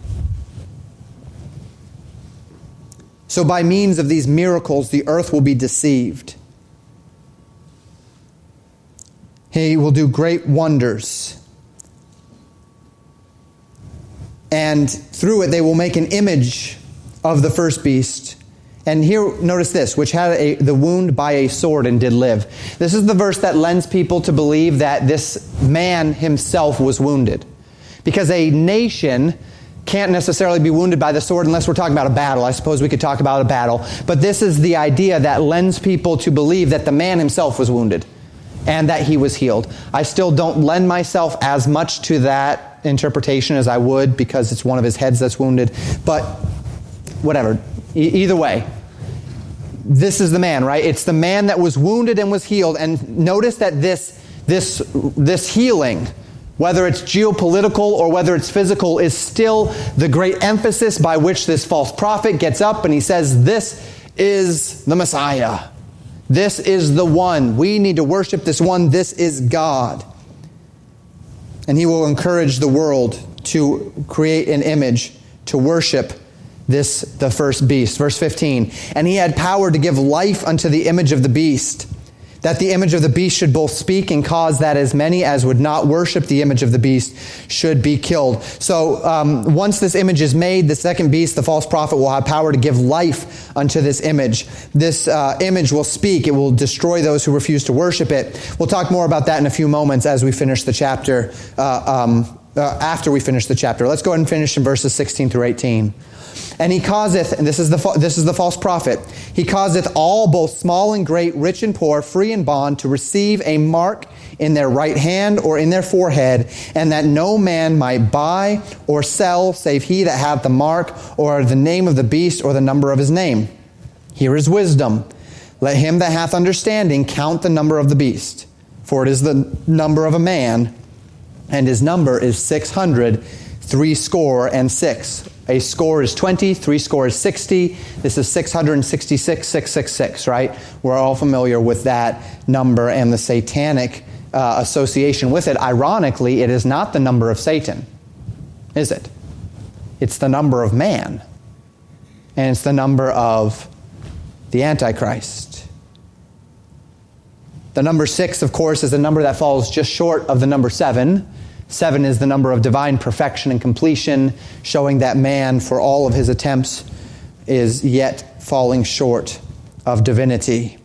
So, by means of these miracles, the earth will be deceived. He will do great wonders. and through it they will make an image of the first beast. And here, notice this, which had a, the wound by a sword and did live. This is the verse that lends people to believe that this man himself was wounded. Because a nation can't necessarily be wounded by the sword unless we're talking about a battle. I suppose we could talk about a battle. But this is the idea that lends people to believe that the man himself was wounded and that he was healed. I still don't lend myself as much to that interpretation as I would because it's one of his heads that's wounded. But whatever. E- either way, this is the man, right? It's the man that was wounded and was healed. And notice that this, this, this healing, whether it's geopolitical or whether it's physical, is still the great emphasis by which this false prophet gets up and he says, This is the Messiah. This is the one. We need to worship this one. This is God. And he will encourage the world to create an image to worship this the first beast verse 15 and he had power to give life unto the image of the beast that the image of the beast should both speak and cause that as many as would not worship the image of the beast should be killed. So um, once this image is made, the second beast, the false prophet, will have power to give life unto this image. This uh, image will speak. It will destroy those who refuse to worship it. We'll talk more about that in a few moments as we finish the chapter. Uh, um, uh, after we finish the chapter, let's go ahead and finish in verses 16 through 18. And he causeth, and this is, the, this is the false prophet, he causeth all, both small and great, rich and poor, free and bond, to receive a mark in their right hand or in their forehead, and that no man might buy or sell save he that hath the mark or the name of the beast or the number of his name. Here is wisdom. Let him that hath understanding count the number of the beast, for it is the number of a man, and his number is six hundred, three score and six. A score is 20, three score is 60. This is 666, 666, right? We're all familiar with that number and the satanic uh, association with it. Ironically, it is not the number of Satan, is it? It's the number of man. And it's the number of the Antichrist. The number six, of course, is a number that falls just short of the number seven. Seven is the number of divine perfection and completion, showing that man, for all of his attempts, is yet falling short of divinity.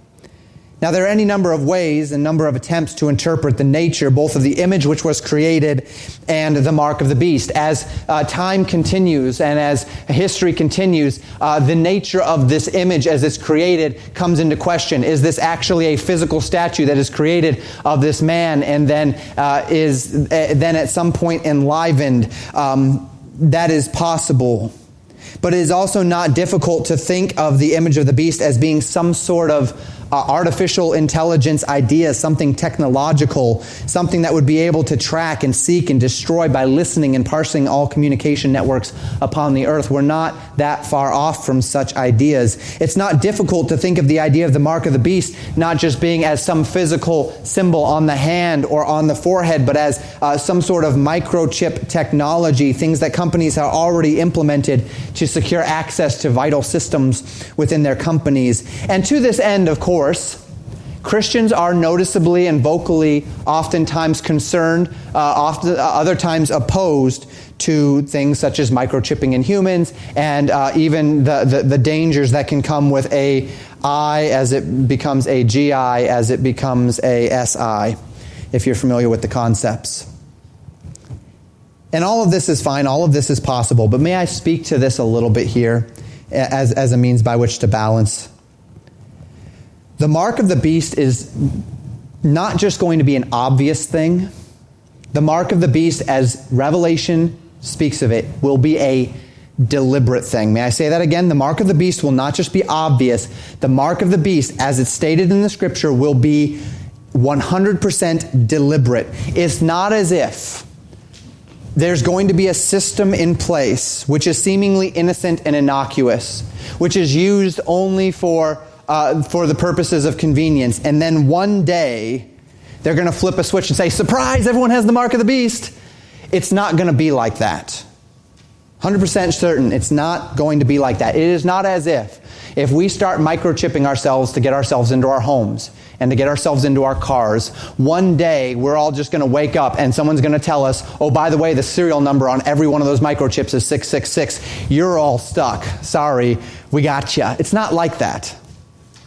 Now, there are any number of ways and number of attempts to interpret the nature, both of the image which was created and the mark of the beast. As uh, time continues and as history continues, uh, the nature of this image as it's created comes into question. Is this actually a physical statue that is created of this man and then uh, is uh, then at some point enlivened? Um, that is possible. But it is also not difficult to think of the image of the beast as being some sort of uh, artificial intelligence idea, something technological, something that would be able to track and seek and destroy by listening and parsing all communication networks upon the earth. We're not that far off from such ideas. It's not difficult to think of the idea of the mark of the beast not just being as some physical symbol on the hand or on the forehead, but as uh, some sort of microchip technology, things that companies have already implemented to secure access to vital systems within their companies. And to this end, of course, course, Christians are noticeably and vocally oftentimes concerned, uh, often, uh, other times opposed to things such as microchipping in humans and uh, even the, the, the, dangers that can come with a I as it becomes AGI, as it becomes a SI, if you're familiar with the concepts. And all of this is fine, all of this is possible, but may I speak to this a little bit here as, as a means by which to balance the mark of the beast is not just going to be an obvious thing. The mark of the beast, as Revelation speaks of it, will be a deliberate thing. May I say that again? The mark of the beast will not just be obvious. The mark of the beast, as it's stated in the scripture, will be 100% deliberate. It's not as if there's going to be a system in place which is seemingly innocent and innocuous, which is used only for uh, for the purposes of convenience. And then one day, they're going to flip a switch and say, Surprise, everyone has the mark of the beast. It's not going to be like that. 100% certain it's not going to be like that. It is not as if If we start microchipping ourselves to get ourselves into our homes and to get ourselves into our cars, one day we're all just going to wake up and someone's going to tell us, oh, by the way, the serial number on every one of those microchips is 666. You're all stuck. Sorry, we got you. It's not like that.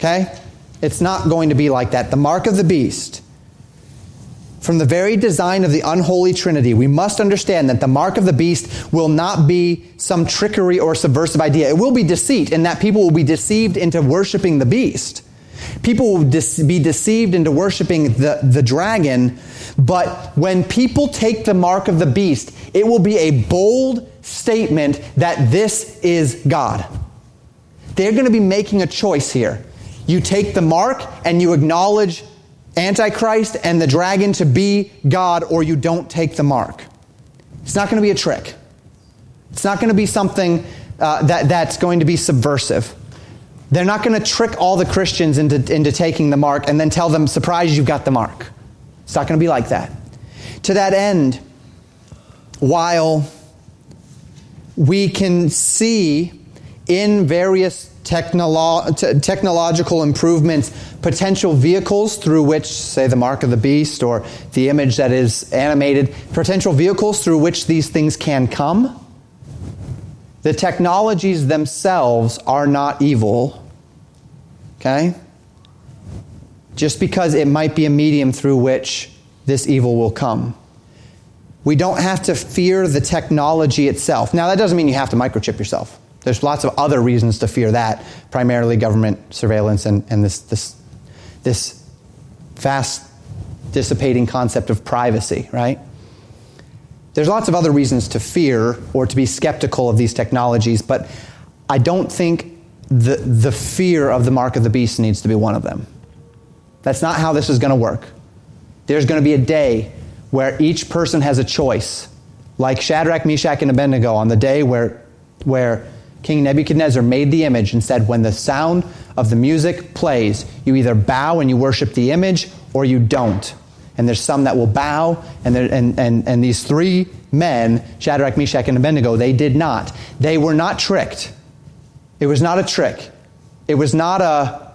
Okay? It's not going to be like that. The mark of the beast from the very design of the unholy trinity, we must understand that the mark of the beast will not be some trickery or subversive idea. It will be deceit in that people will be deceived into worshiping the beast. People will be deceived into worshiping the, the dragon. But when people take the mark of the beast, it will be a bold statement that this is God. They're going to be making a choice here. You take the mark and you acknowledge Antichrist and the dragon to be God, or you don't take the mark. It's not going to be a trick. It's not going to be something uh, that, that's going to be subversive. They're not going to trick all the Christians into, into taking the mark and then tell them, surprise, you've got the mark. It's not going to be like that. To that end, while we can see in various technolo- t- technological improvements, potential vehicles through which, say, the mark of the beast or the image that is animated, potential vehicles through which these things can come. The technologies themselves are not evil. Okay? Just because it might be a medium through which this evil will come. We don't have to fear the technology itself. Now, that doesn't mean you have to microchip yourself. There's lots of other reasons to fear that, primarily government surveillance and, and this, this, this fast dissipating concept of privacy, right? There's lots of other reasons to fear or to be skeptical of these technologies, but I don't think the, the fear of the mark of the beast needs to be one of them. That's not how this is going to work. There's going to be a day where each person has a choice, like Shadrach, Meshach, and Abednego on the day where, where King Nebuchadnezzar made the image and said, When the sound of the music plays, you either bow and you worship the image or you don't. And there's some that will bow, and, there, and, and, and these three men, Shadrach, Meshach, and Abednego, they did not. They were not tricked. It was not a trick. It was not a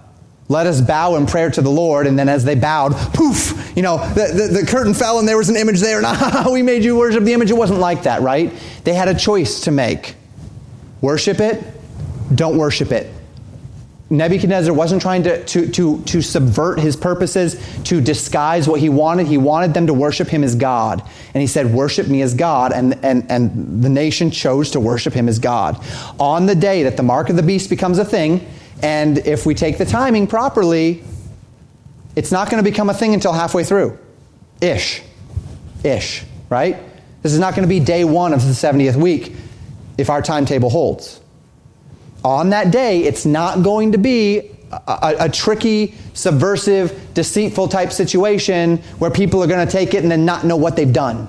let us bow in prayer to the Lord, and then as they bowed, poof, you know, the, the, the curtain fell and there was an image there, and ah, we made you worship the image. It wasn't like that, right? They had a choice to make. Worship it, don't worship it. Nebuchadnezzar wasn't trying to, to, to, to subvert his purposes, to disguise what he wanted. He wanted them to worship him as God. And he said, Worship me as God. And, and, and the nation chose to worship him as God. On the day that the mark of the beast becomes a thing, and if we take the timing properly, it's not going to become a thing until halfway through. Ish. Ish, right? This is not going to be day one of the 70th week if our timetable holds. On that day, it's not going to be a, a, a, tricky, subversive, deceitful type situation where people are going to take it and then not know what they've done.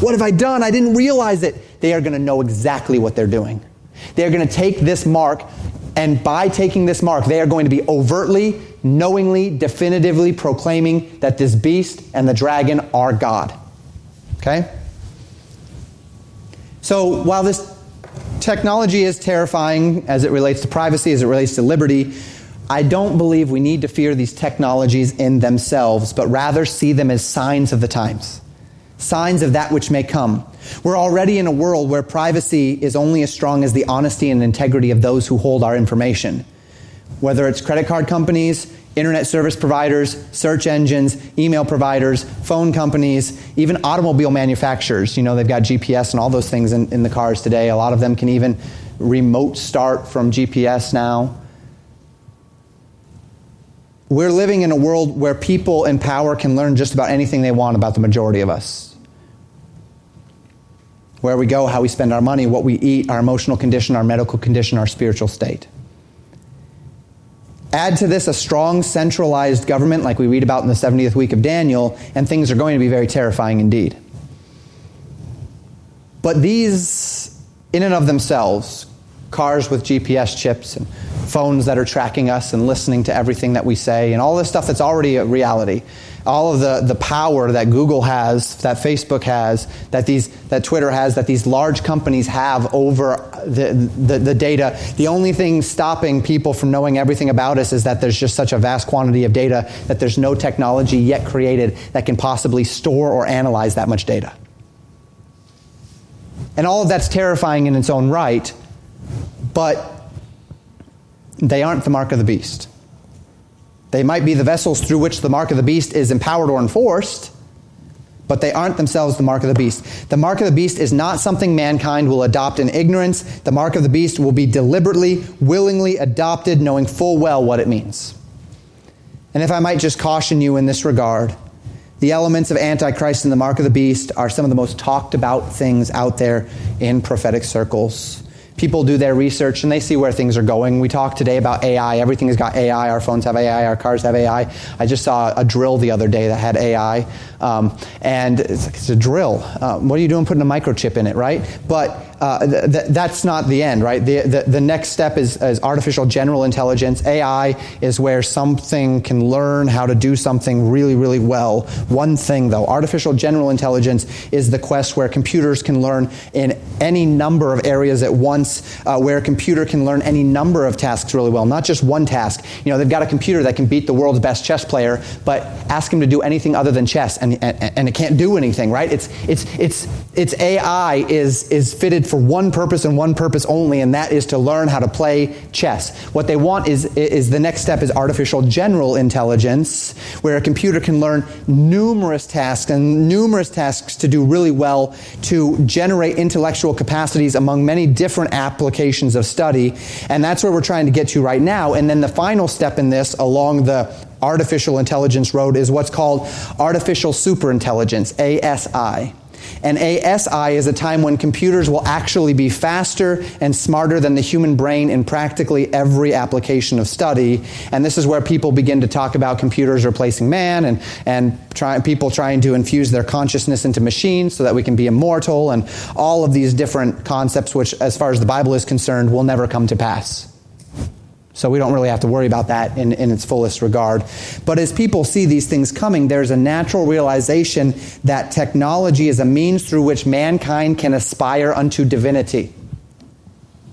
What have I done? I didn't realize it. They are going to know exactly what they're doing. They are going to take this mark, and by taking this mark, they are going to be overtly, knowingly, definitively proclaiming that this beast and the dragon are God. Okay? So while this technology is terrifying as it relates to privacy, as it relates to liberty. I don't believe we need to fear these technologies in themselves, but rather see them as signs of the times, signs of that which may come. We're already in a world where privacy is only as strong as the honesty and integrity of those who hold our information. Whether it's credit card companies, internet service providers, search engines, email providers, phone companies, even automobile manufacturers. You know, they've got GPS and all those things in, in the cars today. A lot of them can even remote start from GPS now. We're living in a world where people in power can learn just about anything they want about the majority of us. Where we go, how we spend our money, what we eat, our emotional condition, our medical condition, our spiritual state. Add to this a strong centralized government, like we read about in the 70th week of Daniel, and things are going to be very terrifying indeed. But these, in and of themselves, cars with GPS chips and phones that are tracking us and listening to everything that we say, and all this stuff that's already a reality. All of the, the power that Google has, that Facebook has, that, these, that Twitter has, that these large companies have over the, the, the data. The only thing stopping people from knowing everything about us is that there's just such a vast quantity of data that there's no technology yet created that can possibly store or analyze that much data. And all of that's terrifying in its own right, but they aren't the mark of the beast. They might be the vessels through which the mark of the beast is empowered or enforced, but they aren't themselves the mark of the beast. The mark of the beast is not something mankind will adopt in ignorance. The mark of the beast will be deliberately, willingly adopted, knowing full well what it means. And if I might just caution you in this regard, the elements of Antichrist and the mark of the beast are some of the most talked about things out there in prophetic circles people do their research and they see where things are going. We talked today about AI. Everything has got AI. Our phones have AI. Our cars have AI. I just saw a drill the other day that had AI. Um, and it's, it's, a drill. Uh, what are you doing putting a microchip in it, right? But uh, th- th- that's not the end, right? The, the, the next step is, is, artificial general intelligence. AI is where something can learn how to do something really, really well. One thing, though, artificial general intelligence is the quest where computers can learn in any number of areas at once, uh, where a computer can learn any number of tasks really well, not just one task. You know, they've got a computer that can beat the world's best chess player, but ask him to do anything other than chess, and, and, and it can't do anything, right? It's, it's, it's, it's AI is, is fitted for one purpose and one purpose only, and that is to learn how to play chess. What they want is, is the next step is artificial general intelligence, where a computer can learn numerous tasks and numerous tasks to do really well to generate intellectual capacities among many different applications of study. And that's where we're trying to get to right now. And then the final step in this along the artificial intelligence road is what's called artificial superintelligence, ASI. And ASI is a time when computers will actually be faster and smarter than the human brain in practically every application of study. And this is where people begin to talk about computers replacing man and, and try, people trying to infuse their consciousness into machines so that we can be immortal and all of these different concepts, which, as far as the Bible is concerned, will never come to pass. So we don't really have to worry about that in, in its fullest regard. But as people see these things coming, there's a natural realization that technology is a means through which mankind can aspire unto divinity.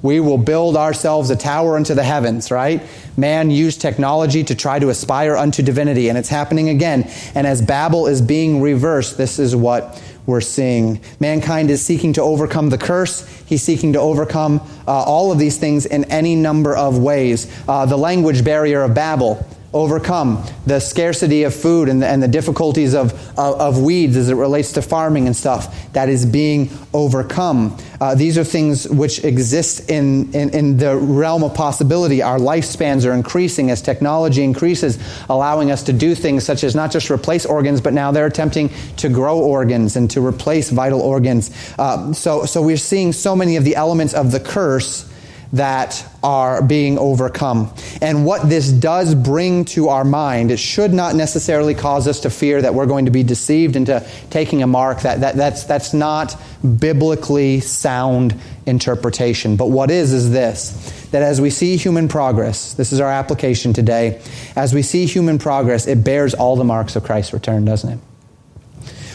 We will build ourselves a tower unto the heavens, right? Man used technology to try to aspire unto divinity, and it's happening again. And as Babel is being reversed, this is what we're seeing. Mankind is seeking to overcome the curse. He's seeking to overcome uh, all of these things in any number of ways. Uh, the language barrier of Babel overcome the scarcity of food and the, and the difficulties of, of, of, weeds as it relates to farming and stuff that is being overcome. Uh, these are things which exist in, in, in, the realm of possibility. Our lifespans are increasing as technology increases, allowing us to do things such as not just replace organs, but now they're attempting to grow organs and to replace vital organs. Uh, so, so we're seeing so many of the elements of the curse that are being overcome. And what this does bring to our mind, it should not necessarily cause us to fear that we're going to be deceived into taking a mark. That, that, that's, that's not biblically sound interpretation. But what is, is this that as we see human progress, this is our application today, as we see human progress, it bears all the marks of Christ's return, doesn't it?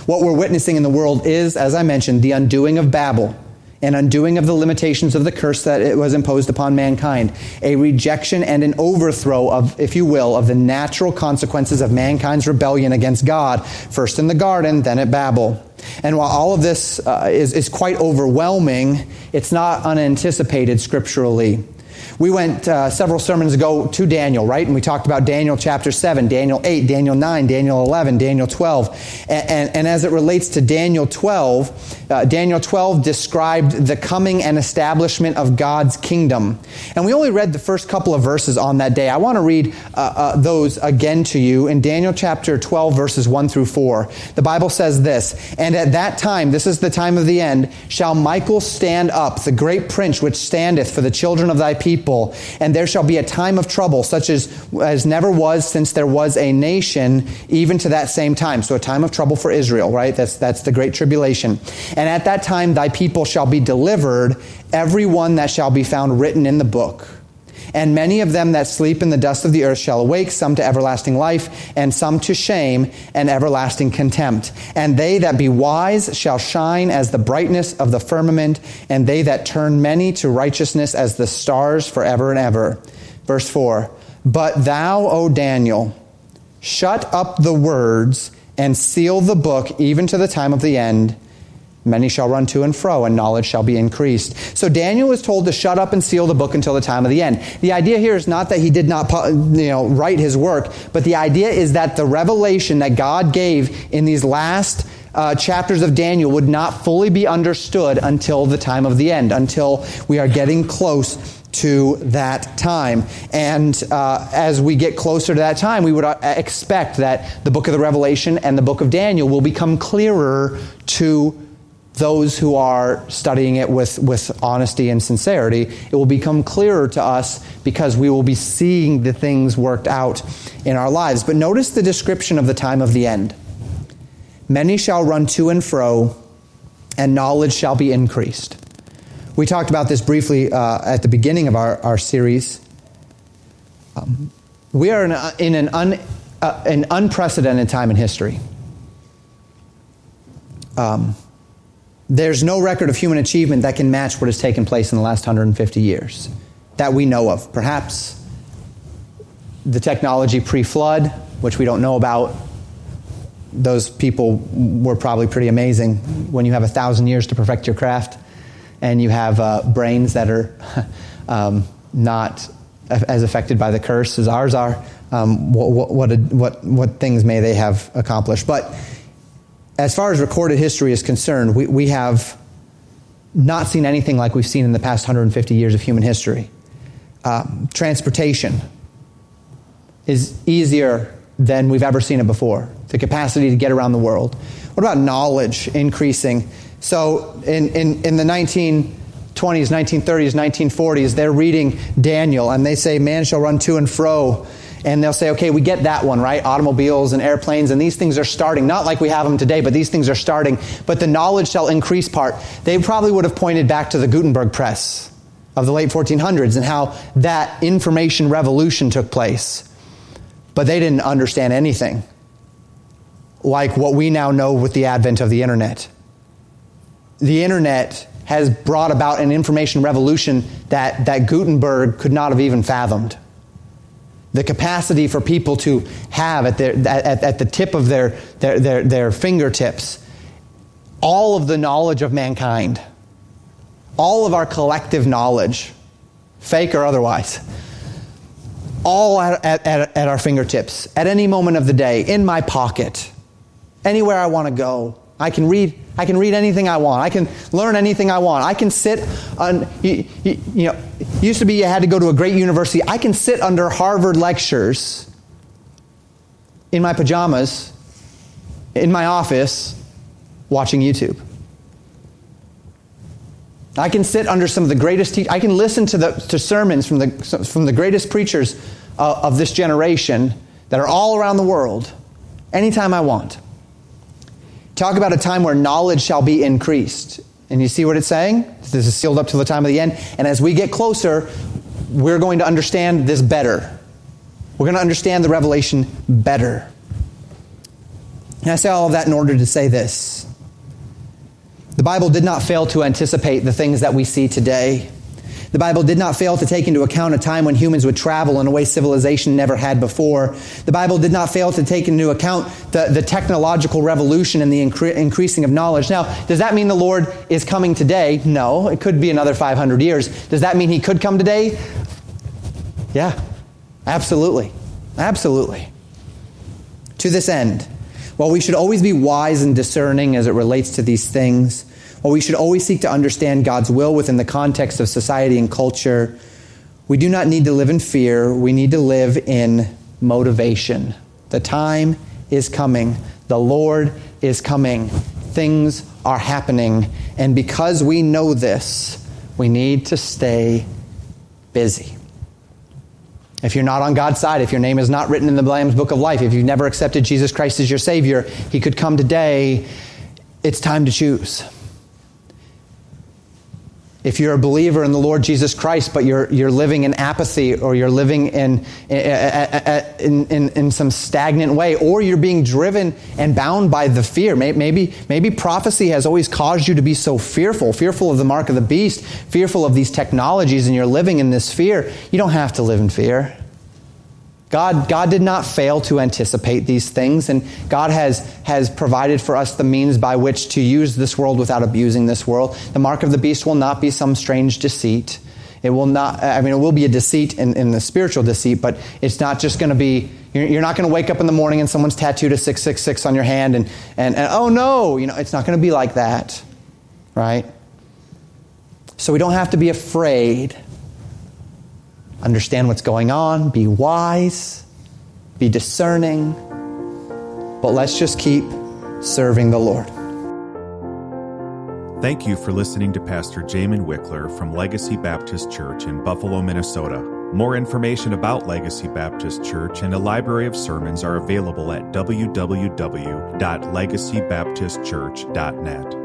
What we're witnessing in the world is, as I mentioned, the undoing of Babel an undoing of the limitations of the curse that it was imposed upon mankind, a rejection and an overthrow of, if you will, of the natural consequences of mankind's rebellion against God, first in the garden, then at Babel. And while all of this uh, is, is quite overwhelming, it's not unanticipated scripturally. We went uh, several sermons ago to Daniel, right? And we talked about Daniel chapter 7, Daniel 8, Daniel 9, Daniel 11, Daniel 12. And, and, and as it relates to Daniel 12, uh, Daniel 12 described the coming and establishment of God's kingdom. And we only read the first couple of verses on that day. I want to read uh, uh those again to you in Daniel chapter 12, verses 1 through 4. The Bible says this And at that time, this is the time of the end, shall Michael stand up, the great prince which standeth for the children of thy people people, and there shall be a time of trouble, such as, as never was since there was a nation, even to that same time. So a time of trouble for Israel, right? That's, that's the great tribulation. And at that time thy people shall be delivered, every one that shall be found written in the book. And many of them that sleep in the dust of the earth shall awake, some to everlasting life, and some to shame and everlasting contempt. And they that be wise shall shine as the brightness of the firmament, and they that turn many to righteousness as the stars forever and ever. Verse 4 But thou, O Daniel, shut up the words and seal the book even to the time of the end. Many shall run to and fro, and knowledge shall be increased. So Daniel was told to shut up and seal the book until the time of the end. The idea here is not that he did not you know, write his work, but the idea is that the revelation that God gave in these last uh, chapters of Daniel would not fully be understood until the time of the end, until we are getting close to that time. And uh, as we get closer to that time, we would uh, expect that the book of the Revelation and the book of Daniel will become clearer to those who are studying it with, with honesty and sincerity. It will become clearer to us because we will be seeing the things worked out in our lives. But notice the description of the time of the end. Many shall run to and fro, and knowledge shall be increased. We talked about this briefly uh, at the beginning of our, our series. Um, we are in, a, in an, un, uh, an unprecedented time in history. Um, there's no record of human achievement that can match what has taken place in the last 150 years that we know of. Perhaps the technology pre flood, which we don't know about, those people were probably pretty amazing when you have a thousand years to perfect your craft and you have uh, brains that are um, not as affected by the curse as ours are, um, what, what, what, what, things may they have accomplished? But as far as recorded history is concerned, we, we have not seen anything like we've seen in the past 150 years of human history. Um, transportation is easier than we've ever seen it before. The capacity to get around the world. What about knowledge increasing? So in, in, in the 1920s, 1930s, 1940s, they're reading Daniel and they say, Man shall run to and fro. And they'll say, okay, we get that one, right? Automobiles and airplanes, and these things are starting. Not like we have them today, but these things are starting. But the knowledge shall increase part. They probably would have pointed back to the Gutenberg press of the late 1400s and how that information revolution took place. But they didn't understand anything like what we now know with the advent of the internet the internet has brought about an information revolution that, that Gutenberg could not have even fathomed. The capacity for people to have at, their, at, at the tip of their, their, their, their fingertips all of the knowledge of mankind, all of our collective knowledge, fake or otherwise, all at, at, at, our fingertips, at any moment of the day, in my pocket, anywhere I want to go. I can read I can read anything I want. I can learn anything I want. I can sit on, you, you, you know, used to be you had to go to a great university. I can sit under Harvard lectures in my pajamas, in my office, watching YouTube. I can sit under some of the greatest te- I can listen to, the, to sermons from the, from the greatest preachers uh, of this generation that are all around the world anytime I want. Talk about a time where knowledge shall be increased. And you see what it's saying? This is sealed up to the time of the end. And as we get closer, we're going to understand this better. We're going to understand the revelation better. And I say all of that in order to say this. The Bible did not fail to anticipate the things that we see today. The Bible did not fail to take into account a time when humans would travel in a way civilization never had before. The Bible did not fail to take into account the, the technological revolution and the incre- increasing of knowledge. Now, does that mean the Lord is coming today? No. It could be another 500 years. Does that mean he could come today? Yeah, absolutely. Absolutely. To this end, while we should always be wise and discerning as it relates to these things, while we should always seek to understand God's will within the context of society and culture, we do not need to live in fear. We need to live in motivation. The time is coming. The Lord is coming. Things are happening. And because we know this, we need to stay busy. If you're not on God's side, if your name is not written in the Lamb's Book of Life, if you've never accepted Jesus Christ as your Savior, He could come today. It's time to choose. If you're a believer in the Lord Jesus Christ, but you're, you're living in apathy or you're living in, eh, eh, eh, in, in, in, some stagnant way, or you're being driven and bound by the fear. Maybe, maybe prophecy has always caused you to be so fearful, fearful of the mark of the beast, fearful of these technologies, and you're living in this fear. You don't have to live in fear. God, God did not fail to anticipate these things, and God has, has provided for us the means by which to use this world without abusing this world. The mark of the beast will not be some strange deceit. It will not, I mean, it will be a deceit in, in the spiritual deceit, but it's not just going to be, you're, you're not going to wake up in the morning and someone's tattooed a 666 on your hand and, and, and oh no, you know, it's not going to be like that, right? So we don't have to be afraid understand what's going on, be wise, be discerning. But let's just keep serving the Lord. Thank you for listening to Pastor Jamin Wickler from Legacy Baptist Church in Buffalo, Minnesota. More information about Legacy Baptist Church and a library of sermons are available at www.legacybaptistchurch.net.